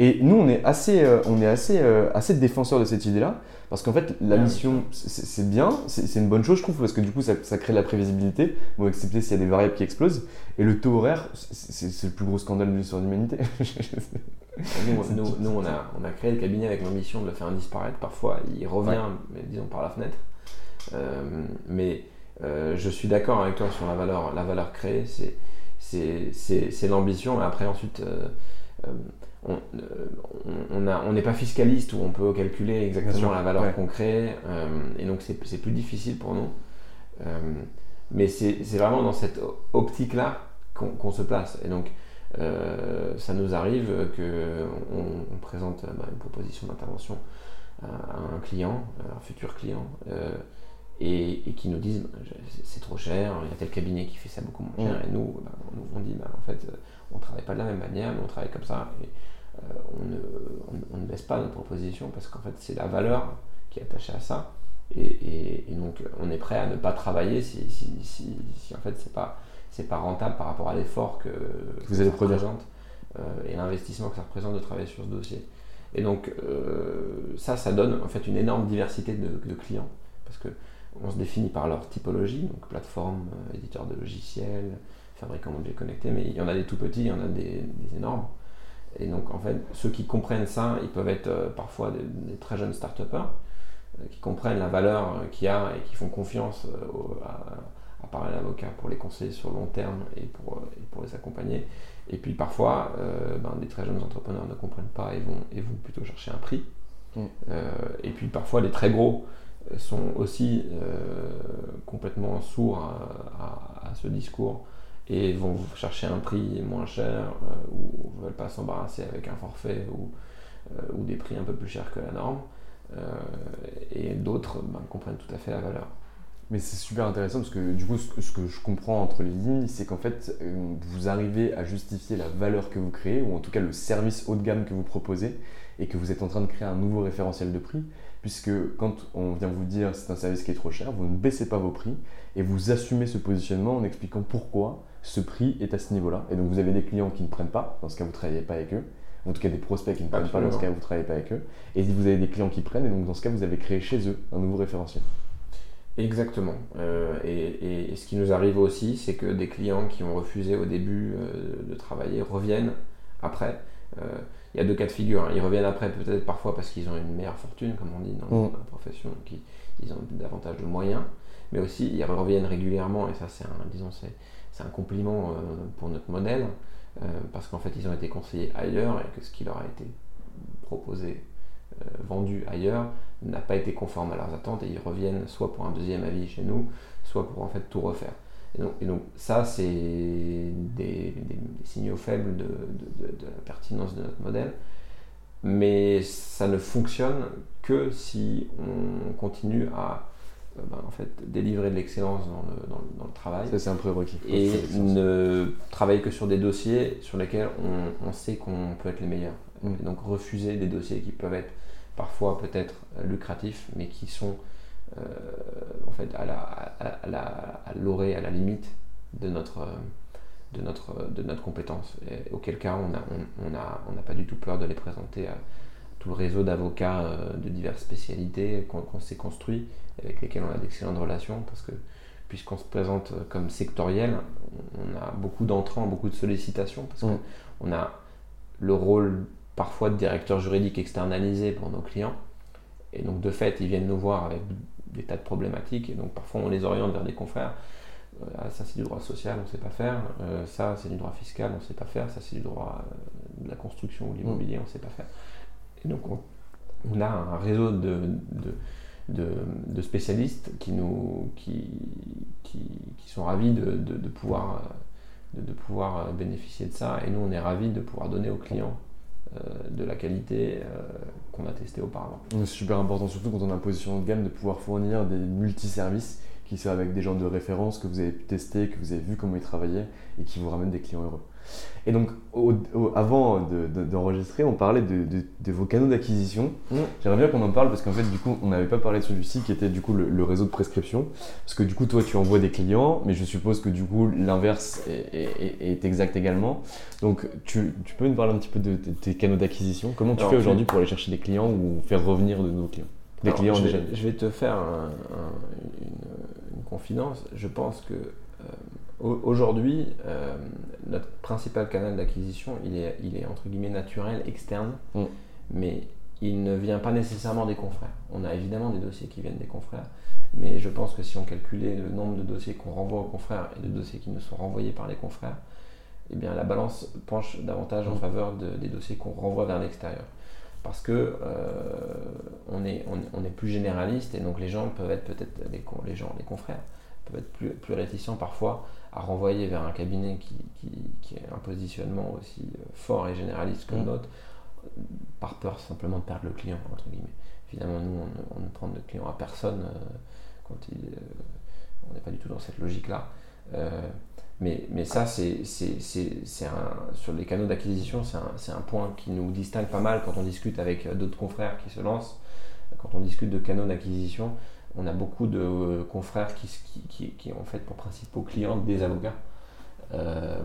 Et nous, on est assez, euh, on est assez, euh, assez défenseurs de cette idée-là, parce qu'en fait, la mission, c'est bien, c'est une bonne chose, je trouve, parce que du coup, ça, crée de la prévisibilité, bon, excepté s'il y a des variables qui explosent. Et le taux horaire, c'est le plus gros scandale de l'histoire de l'humanité. nous, on, a, on a créé le cabinet avec la mission de le faire disparaître. Parfois, il revient, disons, par la fenêtre. Euh, mais je suis d'accord avec toi sur la valeur, la valeur créée, c'est l'ambition. Après, ensuite on n'est pas fiscaliste où on peut calculer exactement la valeur qu'on crée, euh, et donc c'est plus difficile pour nous. Euh, mais c'est vraiment dans cette optique-là qu'on se place. Et donc, euh, ça nous arrive qu'on on présente bah, une proposition d'intervention à, un client, un futur client, et, qui nous disent bah, c'est trop cher, il y a tel cabinet qui fait ça beaucoup moins cher, et nous, bah, on, dit en fait on travaille pas de la même manière, mais on travaille comme ça. Et, euh, on, ne, baisse pas notre proposition parce qu'en fait c'est la valeur qui est attachée à ça. Et, donc on est prêt à ne pas travailler si, en fait c'est pas c'est pas rentable par rapport à l'effort que, vous allez produire euh, et l'investissement que ça représente de travailler sur ce dossier. Et donc euh, ça, ça donne en fait une énorme diversité de, clients parce que on se définit par leur typologie, donc plateforme, éditeur de logiciels, fabricant d'objets connectés, mais il y en a des tout petits, il y en a des énormes. Et donc, en fait, ceux qui comprennent ça, ils peuvent être euh, parfois des, très jeunes start euh, qui comprennent la valeur euh, qu'il y a et qui font confiance à, parler à l'avocat pour les conseiller sur long terme et pour, pour les accompagner. Et puis parfois, ben, des très jeunes entrepreneurs ne comprennent pas et vont, et vont plutôt chercher un prix. Mm. et puis parfois, les très gros sont aussi complètement sourds à, ce discours et vont chercher un prix moins cher euh, ou veulent pas s'embarrasser avec un forfait ou, euh, ou, des prix un peu plus chers que la norme. Euh, et d'autres ben, comprennent tout à fait la valeur. Mais c'est super intéressant parce que du coup, ce que, je comprends entre les lignes, c'est qu'en fait, vous arrivez à justifier la valeur que vous créez, ou en tout cas le service haut de gamme que vous proposez, et que vous êtes en train de créer un nouveau référentiel de prix, puisque quand on vient vous dire c'est un service qui est trop cher, vous ne baissez pas vos prix, et vous assumez ce positionnement en expliquant pourquoi ce prix est à ce niveau-là. Et donc vous avez des clients qui ne prennent pas, dans ce cas vous ne travaillez pas avec eux. En tout cas des prospects qui ne prennent pas, dans ce cas vous ne travaillez pas avec eux. Et vous avez des clients qui prennent, et donc dans ce cas vous avez créé chez eux un nouveau référentiel. Exactement. Euh, et, ce qui nous arrive aussi, c'est que des clients qui ont refusé au début euh, de travailler reviennent après. Euh, il y a deux cas de figure. Hein. Ils reviennent après peut-être parfois parce qu'ils ont une meilleure fortune, comme on dit dans mm. la profession, qu'ils ont davantage de moyens, mais aussi ils reviennent régulièrement, et ça c'est un, disons, c'est, c'est un compliment euh, pour notre modèle, euh, parce qu'en fait, ils ont été conseillés ailleurs et que ce qui leur a été proposé, euh, vendu ailleurs, n'a pas été conforme à leurs attentes et ils reviennent soit pour un deuxième avis chez nous, soit pour en fait tout refaire. Et donc, ça, c'est des, signaux faibles de, la pertinence de notre modèle. Mais ça ne fonctionne que si on continue à euh, bah, en fait, délivrer de l'excellence dans le, dans, le, travail. Ça, c'est un prérequis. Et ne travailler que sur des dossiers sur lesquels on, on sait qu'on peut être les meilleurs. Mm. Et donc refuser des dossiers qui peuvent être parfois peut-être lucratifs, mais qui sont euh, en fait à la, à, la, à l'orée, à la limite de notre, de notre, de notre compétence. Et auquel cas, on n'a on, a, on pas du tout peur de les présenter à tout le réseau d'avocats euh, de diverses spécialités qu'on s'est construit avec lesquels on a d'excellentes relations, parce que puisqu'on se présente comme sectoriel, on a beaucoup d'entrants, beaucoup de sollicitations, parce mm. qu'on a le rôle parfois de directeur juridique externalisé pour nos clients. Et donc de fait, ils viennent nous voir avec des tas de problématiques, et donc parfois on les oriente vers des confrères. Euh, ah, ça c'est du droit social, on ne sait pas faire. Euh, ça c'est du droit fiscal, on ne sait pas faire. Ça c'est du droit euh, de la construction ou de l'immobilier, on ne sait pas faire. Et donc on, a un réseau de de, spécialistes qui, nous, qui, qui, sont ravis de, pouvoir, de, pouvoir bénéficier de ça. Et nous, on est ravis de pouvoir donner aux clients euh, de la qualité euh, qu'on a testé auparavant. C'est super important, surtout quand on a un position de gamme, de pouvoir fournir des multiservices qui soit avec des gens de référence que vous avez pu tester, que vous avez vu comment ils travaillaient et qui vous ramènent des clients heureux. Et donc, avant d'enregistrer, on parlait de, vos canaux d'acquisition. Mm. J'aimerais bien qu'on en parle parce qu'en fait, du coup, on n'avait pas parlé de celui-ci qui était du coup le, réseau de prescription. Parce que du coup, toi, tu envoies des clients, mais je suppose que du coup, l'inverse est, exact également. Donc, tu, peux nous parler un petit peu de, tes canaux d'acquisition? Comment tu fais aujourd'hui pour aller chercher des clients ou faire revenir de nouveaux clients? Clients je déjà vais, Je vais te faire une, une, confidence. Je pense que Aujourd'hui, euh, notre principal canal d'acquisition, il est, il est entre guillemets naturel, externe, mm. mais il ne vient pas nécessairement des confrères. On a évidemment des dossiers qui viennent des confrères, mais je pense que si on calculait le nombre de dossiers qu'on renvoie aux confrères et de dossiers qui nous sont renvoyés par les confrères, eh bien la balance penche davantage en mm. faveur des dossiers qu'on renvoie vers l'extérieur. Parce que euh, on, est, on, est plus généraliste et donc les gens peuvent être peut-être les, les gens, les confrères peuvent être plus, plus réticents parfois à renvoyer vers un cabinet qui, qui, a un positionnement aussi euh, fort et généraliste que le mm. nôtre, par peur simplement de perdre le client, entre guillemets. Évidemment, nous, on, ne prend de client à personne euh, quand il, euh, on n'est pas du tout dans cette logique-là. Mais, mais ça, c'est, sur les canaux d'acquisition, c'est un, un, point qui nous distingue pas mal quand on discute avec d'autres confrères qui se lancent. Quand on discute de canaux d'acquisition, on a beaucoup de euh, confrères qui, qui, ont fait pour principaux clients des avocats euh,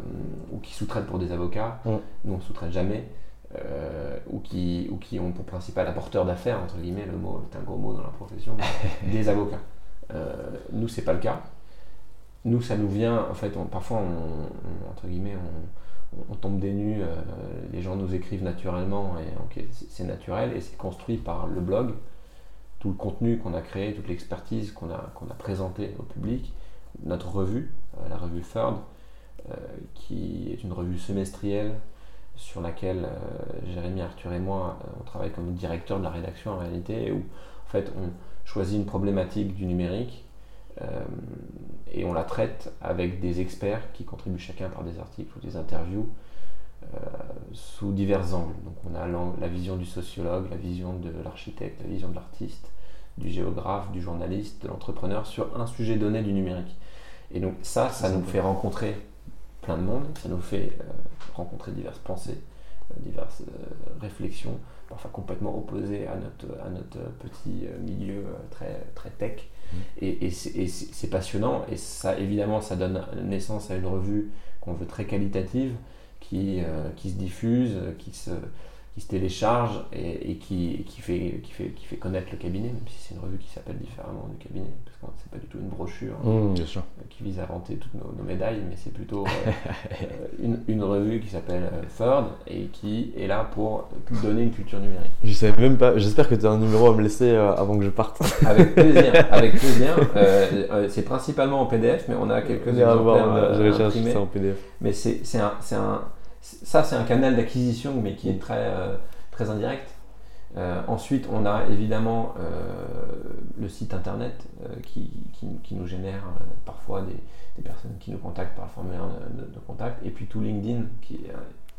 ou qui sous-traitent pour des avocats. Nous, on ne sous-traite jamais. Euh, ou, qui, ou qui ont pour principal apporteur d'affaires, entre guillemets, le mot est un gros mot dans la profession, des avocats. nous, c'est pas le cas. Nous, ça nous vient, en fait, parfois, on, entre guillemets, on, tombe des nues, les gens nous écrivent naturellement, et c'est naturel, et c'est construit par le blog, tout le contenu qu'on a créé, toute l'expertise qu'on a, qu'on a présentée au public, notre revue, euh, la revue Third, euh, qui est une revue semestrielle sur laquelle euh, Jérémy, Arthur et moi, on travaille comme directeur de la rédaction en réalité, où en fait on choisit une problématique du numérique et on la traite avec des experts qui contribuent chacun par des articles ou des interviews sous divers angles. Donc on a la vision du sociologue, la vision de l'architecte, la vision de l'artiste, du géographe, du journaliste, de l'entrepreneur sur un sujet donné du numérique. Et donc ça, ça nous fait rencontrer plein de monde, ça nous fait euh, rencontrer diverses pensées, euh, diverses euh, réflexions, parfois complètement opposées à notre, à notre petit milieu très, très tech. Mmh. Et, et c'est passionnant, et ça évidemment, ça donne naissance à une revue qu'on veut très qualitative, qui, qui se diffuse, qui se qui se télécharge et, qui, qui, fait, qui, fait, qui fait connaître le cabinet, même si c'est une revue qui s'appelle différemment du cabinet, parce que c'est pas du tout une brochure mmh, euh, qui vise à vanter toutes nos, médailles, mais c'est plutôt euh, euh, une, une, revue qui s'appelle Third et qui est là pour donner une culture numérique. Je savais même pas, j'espère que tu as un numéro à me laisser avant que je parte. avec plaisir, avec plaisir. c'est principalement en PDF, mais on a quelques exemplaires. J'ai ça en PDF. Mais c'est un ça, c'est un canal d'acquisition, mais qui est très, euh, très indirect. Euh, ensuite, on a évidemment euh, le site internet qui, qui, nous génère parfois des, personnes qui nous contactent par le formulaire de, contact. Et puis tout LinkedIn, qui est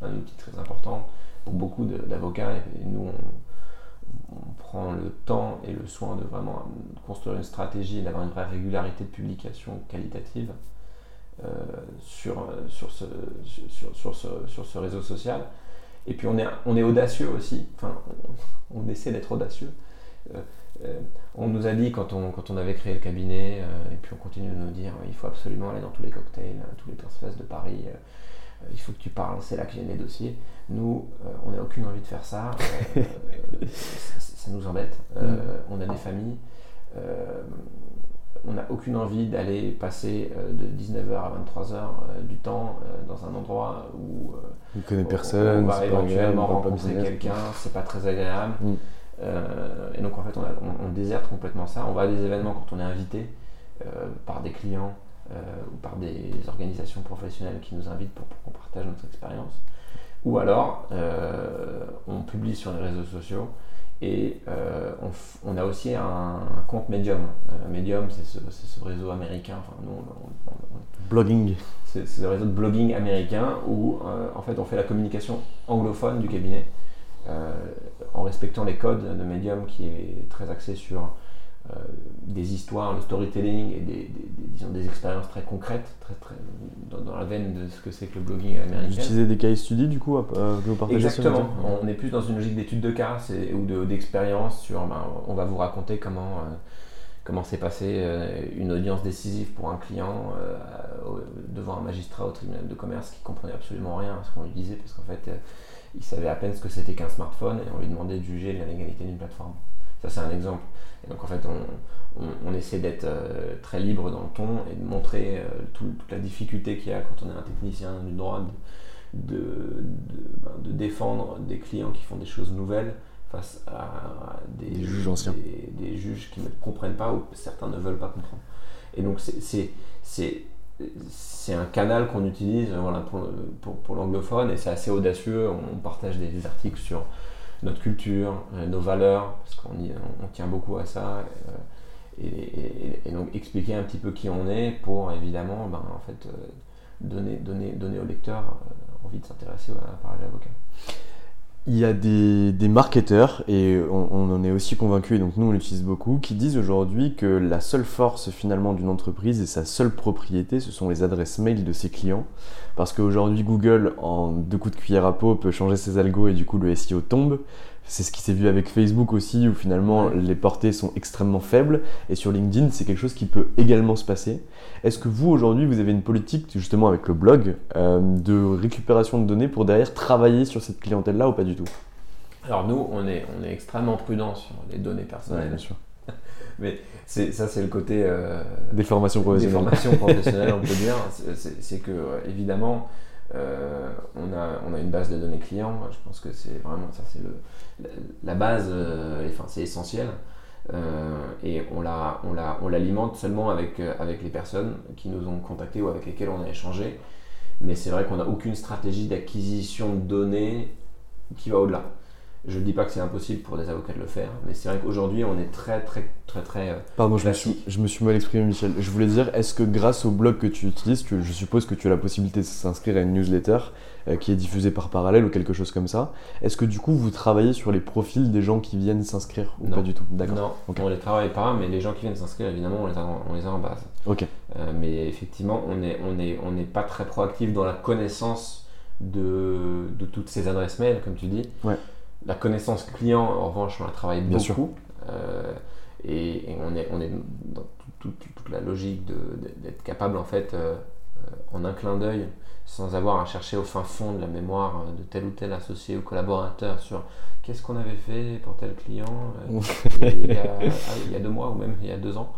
un, outil très important pour beaucoup d'avocats. Et, nous, on, on, prend le temps et le soin de vraiment construire une stratégie et d'avoir une vraie régularité de publication qualitative. Euh, sur, sur, ce, sur, sur, ce, sur ce réseau social. Et puis on est, on est audacieux aussi, enfin on, essaie d'être audacieux. Euh, euh, on nous a dit quand on, quand on avait créé le cabinet, et puis on continue de nous dire il faut absolument aller dans tous les cocktails, tous les Space de Paris, il faut que tu parles, c'est là que j'ai les dossiers. Nous, on n'a aucune envie de faire ça, ça, nous embête. Mm. On a des familles on n'a aucune envie d'aller passer euh, de 19h à 23h euh, du temps euh, dans un endroit où on connaît personne, on va éventuellement rencontrer quelqu'un, c'est pas très agréable. Mm. et donc en fait on, déserte complètement ça. On va à des événements quand on est invité par des clients ou par des organisations professionnelles qui nous invitent pour, pour qu'on partage notre expérience. Ou alors on publie sur les réseaux sociaux et euh, on, a aussi un, compte Medium. Euh, Medium, c'est ce, réseau américain. Enfin, blogging. C'est ce réseau de blogging américain où euh, en fait on fait la communication anglophone du cabinet en respectant les codes de Medium qui est très axé sur des histoires, le storytelling et des, disons, des expériences très concrètes, très, très, dans, la veine de ce que c'est que le blogging américain. Vous utilisez des case studies du coup que vous partagez Exactement. On est plus dans une logique d'études de cas ou d'expérience sur ben, on va vous raconter comment comment s'est passée euh, une audience décisive pour un client euh, devant un magistrat au tribunal de commerce qui comprenait absolument rien à ce qu'on lui disait parce qu'en fait euh, il savait à peine ce que c'était qu'un smartphone et on lui demandait de juger la légalité d'une plateforme. Ça c'est un exemple. Et donc en fait on, essaie d'être très libre dans le ton et de montrer toute la difficulté qu'il y a quand on est un technicien du droit de, ben, de défendre des clients qui font des choses nouvelles face à des, juges anciens. Des, juges qui ne comprennent pas ou certains ne veulent pas comprendre. Et donc c'est un canal qu'on utilise voilà, pour, pour, pour l'anglophone et c'est assez audacieux. On partage des, articles sur notre culture, euh, nos valeurs, parce qu'on on tient beaucoup à ça. Euh, et, donc expliquer un petit peu qui on est pour évidemment ben, en fait, euh, donner, donner, donner au lecteur envie de s'intéresser à parler d'avocat il y a des, des marketeurs, et on, en est aussi convaincu, et donc nous on l'utilise beaucoup, qui disent aujourd'hui que la seule force finalement d'une entreprise et sa seule propriété, ce sont les adresses mail de ses clients. Parce qu'aujourd'hui Google, en deux coups de cuillère à peau, peut changer ses algos et du coup le SEO tombe. C'est ce qui s'est vu avec Facebook aussi, où finalement les portées sont extrêmement faibles. Et sur LinkedIn, c'est quelque chose qui peut également se passer. Est-ce que vous, aujourd'hui, vous avez une politique, justement avec le blog, euh, de récupération de données pour derrière travailler sur cette clientèle-là ou pas du tout? Alors nous, on est, on est extrêmement prudent sur les données personnelles. bien sûr. Mais ça, c'est le côté... Euh, des formations professionnelles. Des formations professionnelles, on peut dire. C'est que, évidemment, euh, on, a, une base de données clients. Je pense que c'est vraiment ça, c'est la base, euh, c'est essentiel. Euh, et on l'alimente seulement avec, avec les personnes qui nous ont contactés ou avec lesquelles on a échangé. Mais c'est vrai qu'on n'a aucune stratégie d'acquisition de données qui va au-delà. Je ne dis pas que c'est impossible pour des avocats de le faire, mais c'est vrai qu'aujourd'hui, on est très, très, très, très. Euh, Pardon, je me, suis, je me, suis, mal exprimé, Michel. Je voulais dire, est-ce que grâce au blog que tu utilises, je suppose que tu as la possibilité de s'inscrire à une newsletter euh, qui est diffusée par parallèle ou quelque chose comme ça, est-ce que du coup, vous travaillez sur les profils des gens qui viennent s'inscrire ou pas du tout? D'accord. Non, on ne les travaille pas, mais les gens qui viennent s'inscrire, évidemment, on les a, on les a en base. Ok. Euh, mais effectivement, on n'est on est, on est pas très proactif dans la connaissance de, de toutes ces adresses mail, comme tu dis. Ouais. La connaissance client, en revanche, on la travaille beaucoup. Euh, et, on, est, on est dans toute, la logique d'être capable, en fait, euh, en un clin d'œil, sans avoir à chercher au fin fond de la mémoire de tel ou tel associé ou collaborateur sur qu'est-ce qu'on avait fait pour tel client euh, il, y a, deux mois ou même il y a deux ans,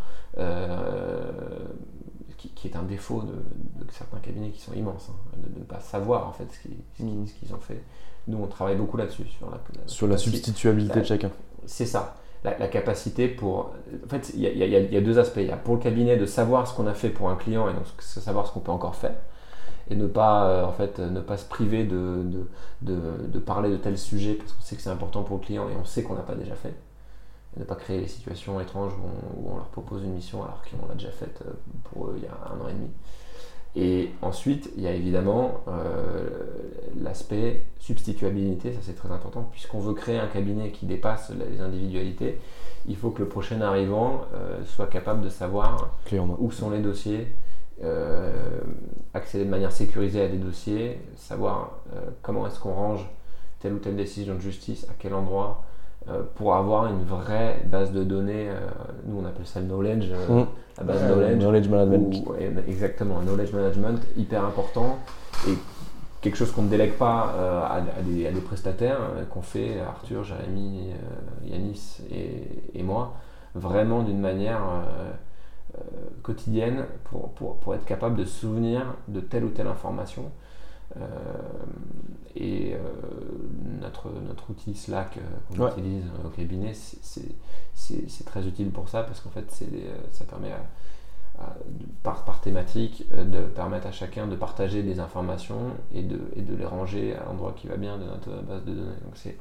qui, est un défaut de, certains cabinets qui sont immenses, hein, de, ne pas savoir en fait ce mm. qu'ils ont fait. Nous, on travaille beaucoup là-dessus. Sur la, sur la substituabilité de chacun. C'est ça. La, capacité pour. En fait, il y, a deux aspects. Il y a pour le cabinet de savoir ce qu'on a fait pour un client et donc savoir ce qu'on peut encore faire. Et ne pas, euh, en fait, ne pas se priver de, de, de, parler de tel sujet parce qu'on sait que c'est important pour le client et on sait qu'on n'a pas déjà fait. Et ne pas créer les situations étranges où on, leur propose une mission alors qu'on l'a déjà faite euh, pour eux il y a un an et demi. Et ensuite, il y a évidemment euh, l'aspect substituabilité, ça c'est très important, puisqu'on veut créer un cabinet qui dépasse les individualités, il faut que le prochain arrivant euh, soit capable de savoir où sont les dossiers, euh, accéder de manière sécurisée à des dossiers, savoir comment est-ce qu'on range telle ou telle décision de justice, à quel endroit, pour avoir une vraie base de données. Euh, nous, on appelle ça le knowledge, euh, mm. la base knowledge. Knowledge management. exactement, knowledge management, hyper important. Et quelque chose qu'on ne délègue pas à, des, à, des, prestataires, qu'on fait Arthur, Jérémy, Yanis et, et, moi, vraiment d'une manière quotidienne pour, pour, pour, être capable de se souvenir de telle ou telle information. Et euh, notre, notre outil Slack euh, qu'on utilise au cabinet, c'est très utile pour ça parce qu'en fait, euh, ça permet par, par, thématique de permettre à chacun de partager des informations et de, et de les ranger à l'endroit qui va bien de notre base de données. Donc c'est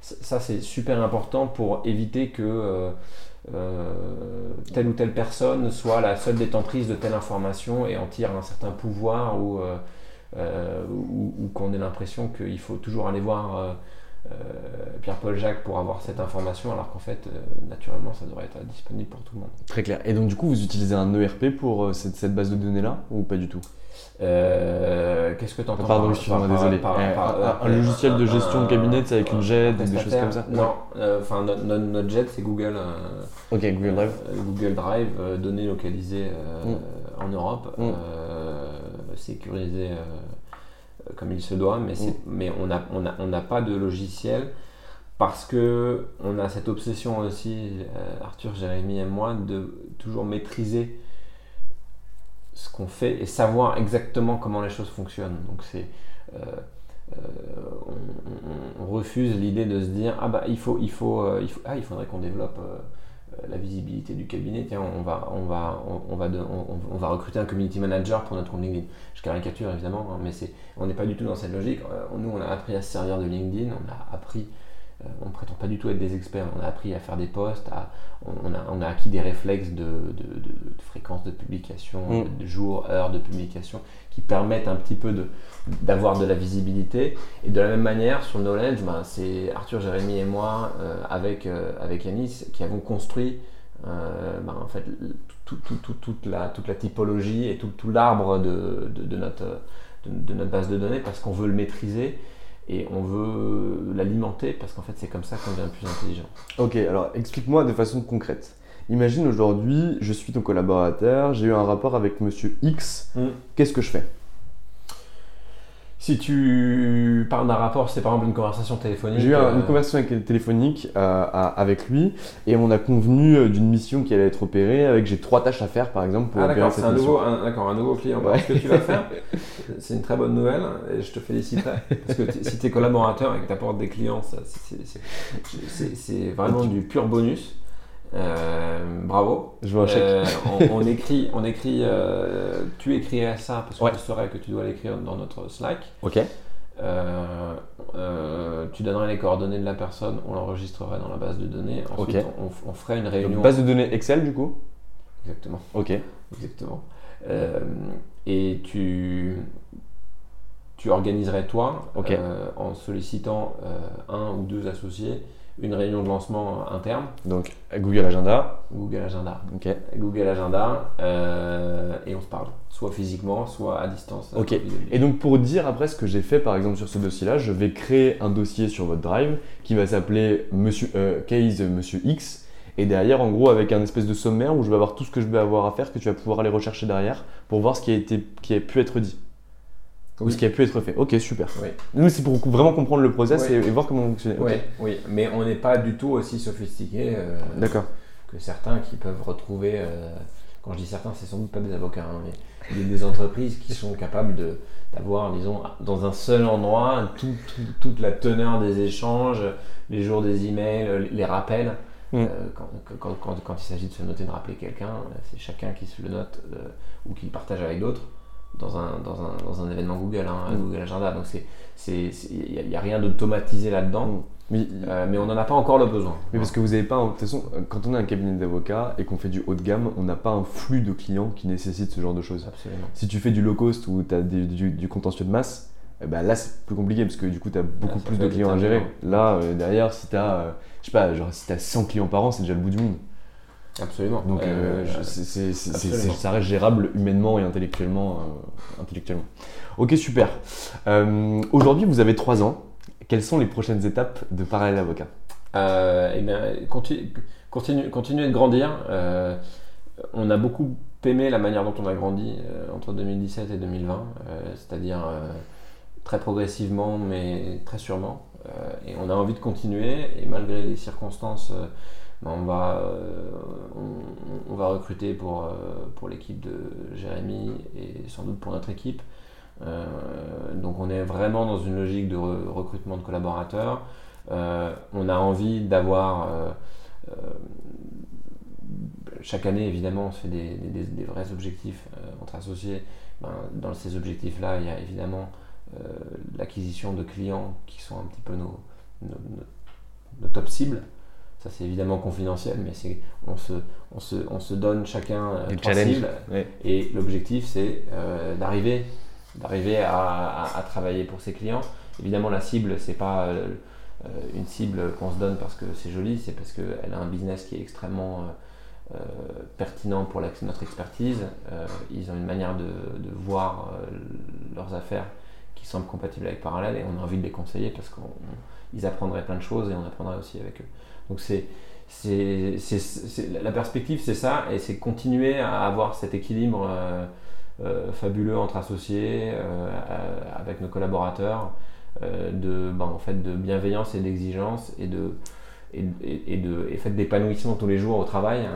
ça c'est super important pour éviter que telle ou telle personne soit la seule détentrice de telle information et en tire un certain pouvoir ou euh, ou, qu'on ait l'impression qu'il faut toujours aller voir euh, euh, Pierre-Paul Jacques pour avoir cette information, alors qu'en fait, euh, naturellement, ça devrait être disponible pour tout le monde. Très clair. Et donc du coup, vous utilisez un ERP pour euh, cette, cette base de données-là ou pas du tout? Euh, Qu'est-ce que tu entends Pardon, par- excuse-moi, désolé. par- Euh, par- un- un logiciel de gestion de cabinet, c'est avec une jet, des choses comme ça? Non, euh, enfin no- no- notre jet c'est Google. euh, Ok, Google Drive. euh, Google Drive, euh, données localisées euh, en Europe, Mm. Euh, sécurisées euh, comme il se doit, mais, Mm. mais on n'a on a, on n'a pas de logiciel parce que on a cette obsession aussi, euh, Arthur, Jérémy et moi, de toujours maîtriser ce qu'on fait et savoir exactement comment les choses fonctionnent. Donc c'est euh, euh, on, refuse l'idée de se dire ah bah il faut il faut, euh, il faut ah il faudrait qu'on développe euh, euh, la visibilité du cabinet. Tiens on va on va on, on va de- on, on va recruter un community manager pour notre compte LinkedIn. Je caricature évidemment hein, mais c'est on n'est pas du tout dans cette logique. Euh, nous on a appris à se servir de LinkedIn on a appris euh, on ne prétend pas du tout être des experts, on a appris à faire des posts, à- on, a, on a acquis des réflexes de, de- de- de fréquence de publication, Mm. de jours, heures de publication, qui permettent un petit peu de- d'avoir de, la visibilité. Et de la même manière, sur Knowledge, ben, c'est Arthur, Jérémy et moi, euh, avec, euh, avec Yanis, qui avons construit euh, ben, en fait, tout- tout- tout- toute, la, toute la typologie et tout, l'arbre de, de- notre, de notre base de données, parce qu'on veut le maîtriser et on veut l'alimenter parce qu'en fait c'est comme ça qu'on devient plus intelligent. Ok, alors explique-moi de façon concrète. Imagine aujourd'hui, je suis ton collaborateur, j'ai eu un rapport avec monsieur X, qu'est-ce que je fais? Si tu parles d'un rapport, c'est par exemple une conversation téléphonique. J'ai eu euh, une conversation téléphonique euh, avec lui et on a convenu euh, d'une mission qui allait être opérée avec j'ai trois tâches à faire par exemple pour Ah opérer d'accord, cette c'est un mission. nouveau, un, d'accord, un nouveau client. Ouais. Ce que tu vas faire, c'est une très bonne nouvelle et je te féliciterai. Parce que si tu es collaborateur et que tu apportes des clients, ça, c'est- c'est- c'est c'est vraiment du pur bonus. Euh, bravo. Je un. Euh, on, on écrit, on écrit euh, tu écrirais ça parce que Ouais. je saurais que tu dois l'écrire dans notre Slack. Ok. Tu donnerais les coordonnées de la personne, on l'enregistrerait dans la base de données. Ensuite, on, on ferait une réunion. Donc, base de données Excel du coup Exactement. Ok. Exactement. Et tu, tu organiserais toi, Ok. euh, en sollicitant un ou deux associés, une réunion de lancement interne, Donc Google Agenda. Google Agenda. Ok. Google Agenda, euh, et on se parle, soit physiquement, soit à distance. Ok. Et donc pour dire après ce que j'ai fait par exemple sur ce dossier-là, je vais créer un dossier sur votre drive qui va s'appeler Monsieur euh, Case Monsieur X. Et derrière, en gros, avec un espèce de sommaire où je vais avoir tout ce que je vais avoir à faire, que tu vas pouvoir aller rechercher derrière pour voir ce qui a, été, qui a pu être dit. Ou Oui. ce qui a pu être fait. Ok, super. Oui. Nous, c'est pour vraiment comprendre le process Oui. et, et voir comment fonctionner. Ok. Oui, oui, mais on n'est pas du tout aussi sophistiqué euh, D'accord. que certains qui peuvent retrouver, euh, quand je dis certains, c'est sans doute pas des avocats, hein, mais il y a des entreprises qui sont capables de d'avoir, disons, dans un seul endroit, tout- tout- toute la teneur des échanges, les jours des emails, les rappels. Mm. Euh, quand, quand- quand- quand il s'agit de se noter, de rappeler quelqu'un, c'est chacun qui se le note ou qui le partage avec d'autres dans un, dans un, dans un événement Google, hein, Mm. Google Agenda. Donc il n'y a, rien d'automatisé là-dedans, Mm. Mais, euh, mais on n'en a pas encore le besoin. mais parce que vous n'avez pas, de toute façon, quand on est un cabinet d'avocats et qu'on fait du haut de gamme, on n'a pas un flux de clients qui nécessite ce genre de choses. Absolument. Si tu fais du low cost ou tu as du, du contentieux de masse, eh ben là c'est plus compliqué parce que du coup tu as beaucoup plus de clients à gérer. Là euh, derrière, si tu as, je sais pas, genre si tu as 100 clients par an, c'est déjà le bout du monde. Absolument. Donc Euh, euh, c'est- c'est- c'est- ça reste gérable humainement et intellectuellement. euh, intellectuellement. Ok, super. Aujourd'hui, vous avez 3 ans. Quelles sont les prochaines étapes de Parallèle Avocat eh bien, continue, continue, continuer de grandir. On a beaucoup aimé la manière dont on a grandi entre 2017 et 2020, euh, c'est-à-dire très progressivement, mais très sûrement. Et on a envie de continuer, et malgré les circonstances, ben, on, va, euh, on, va recruter pour, euh, pour l'équipe de Jérémy et sans doute pour notre équipe. Euh, donc on est vraiment dans une logique de re- recrutement de collaborateurs. On a envie d'avoir chaque année évidemment on se fait des, vrais objectifs entre associés. Ben, dans ces objectifs-là, il y a évidemment l'acquisition de clients qui sont un petit peu nos top cibles. Ça c'est évidemment confidentiel, mais c'est on se, on, se, on se donne chacun euh, trois cibles Ouais. et l'objectif, c'est euh, d'arriver, d'arriver à, à- à travailler pour ses clients. Évidemment, la cible, c'est pas, euh, une cible qu'on se donne parce que c'est joli, c'est parce qu'elle a un business qui est extrêmement pertinent pour notre expertise. ils ont une manière de, voir leurs affaires qui semble compatible avec Parallèle et on a envie de les conseiller parce qu'ils apprendraient plein de choses et on apprendrait aussi avec eux. Donc c'est la perspective, c'est ça, et c'est continuer à avoir cet équilibre euh, euh, fabuleux entre associés, euh, avec nos collaborateurs, de, ben, en fait, de bienveillance et d'exigence, et de, et, de, et d'épanouissement tous les jours au travail,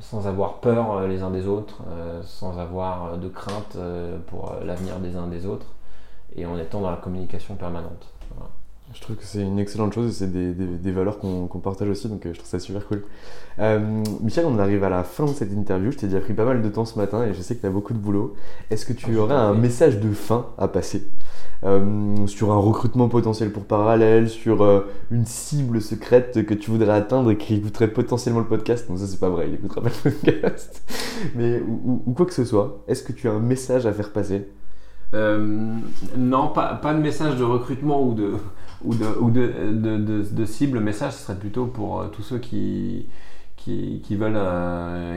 sans avoir peur les uns des autres, sans avoir de crainte pour l'avenir des uns des autres, et en étant dans la communication permanente. Je trouve que c'est une excellente chose et c'est des, des, valeurs qu'on partage aussi, donc euh, je trouve ça super cool. Euh, Michel, on arrive à la fin de cette interview. Je t'ai déjà pris pas mal de temps ce matin et je sais que tu as beaucoup de boulot. Est-ce que tu ah, aurais un message de fin à passer? Euh, sur un recrutement potentiel pour parallèle, sur une cible secrète que tu voudrais atteindre et qui écouterait potentiellement le podcast? Non, ça c'est pas vrai, il écoutera pas le podcast. Mais ou quoi que ce soit, est-ce que tu as un message à faire passer? Non, pas, de message de recrutement ou de, ou de, ou de, cible, le message serait plutôt pour euh, tous ceux euh,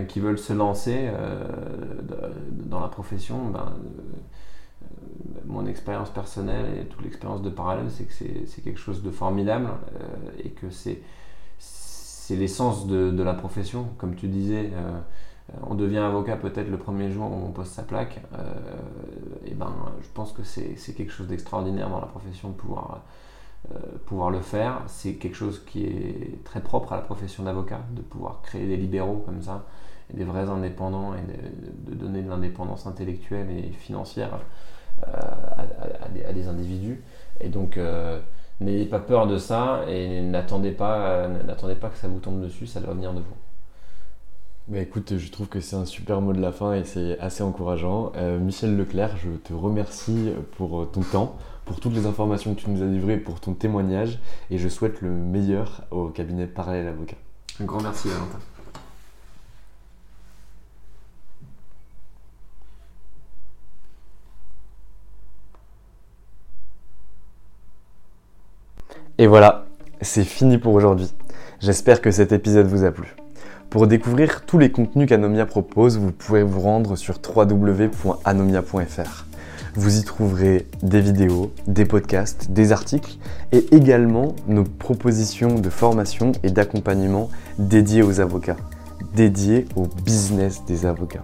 qui veulent se lancer euh, dans la profession. Ben, mon expérience personnelle et toute l'expérience de parallèle, c'est que c'est quelque chose de formidable et que c'est l'essence de, la profession. Comme tu disais, on devient avocat peut-être le premier jour où on pose sa plaque. et ben, je pense que c'est quelque chose d'extraordinaire dans la profession de pouvoir euh, pouvoir le faire. C'est quelque chose qui est très propre à la profession d'avocat, de pouvoir créer des libéraux comme ça, des vrais indépendants, et de, donner de l'indépendance intellectuelle et financière euh, à, des, individus. Et donc, euh, n'ayez pas peur de ça et n'attendez pas, n'attendez pas que ça vous tombe dessus, ça doit venir de vous. Bah écoute, je trouve que c'est un super mot de la fin et c'est assez encourageant. Michel Leclerc, je te remercie pour ton temps, pour toutes les informations que tu nous as livrées, pour ton témoignage. Et je souhaite le meilleur au cabinet Parallèle Avocat. Un grand merci, Valentin. Et voilà, c'est fini pour aujourd'hui. J'espère que cet épisode vous a plu. Pour découvrir tous les contenus qu'Anomia propose, vous pouvez vous rendre sur www.anomia.fr. Vous y trouverez des vidéos, des podcasts, des articles et également nos propositions de formation et d'accompagnement dédiées aux avocats, dédiées au business des avocats.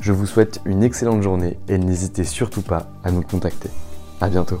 Je vous souhaite une excellente journée et n'hésitez surtout pas à nous contacter. À bientôt.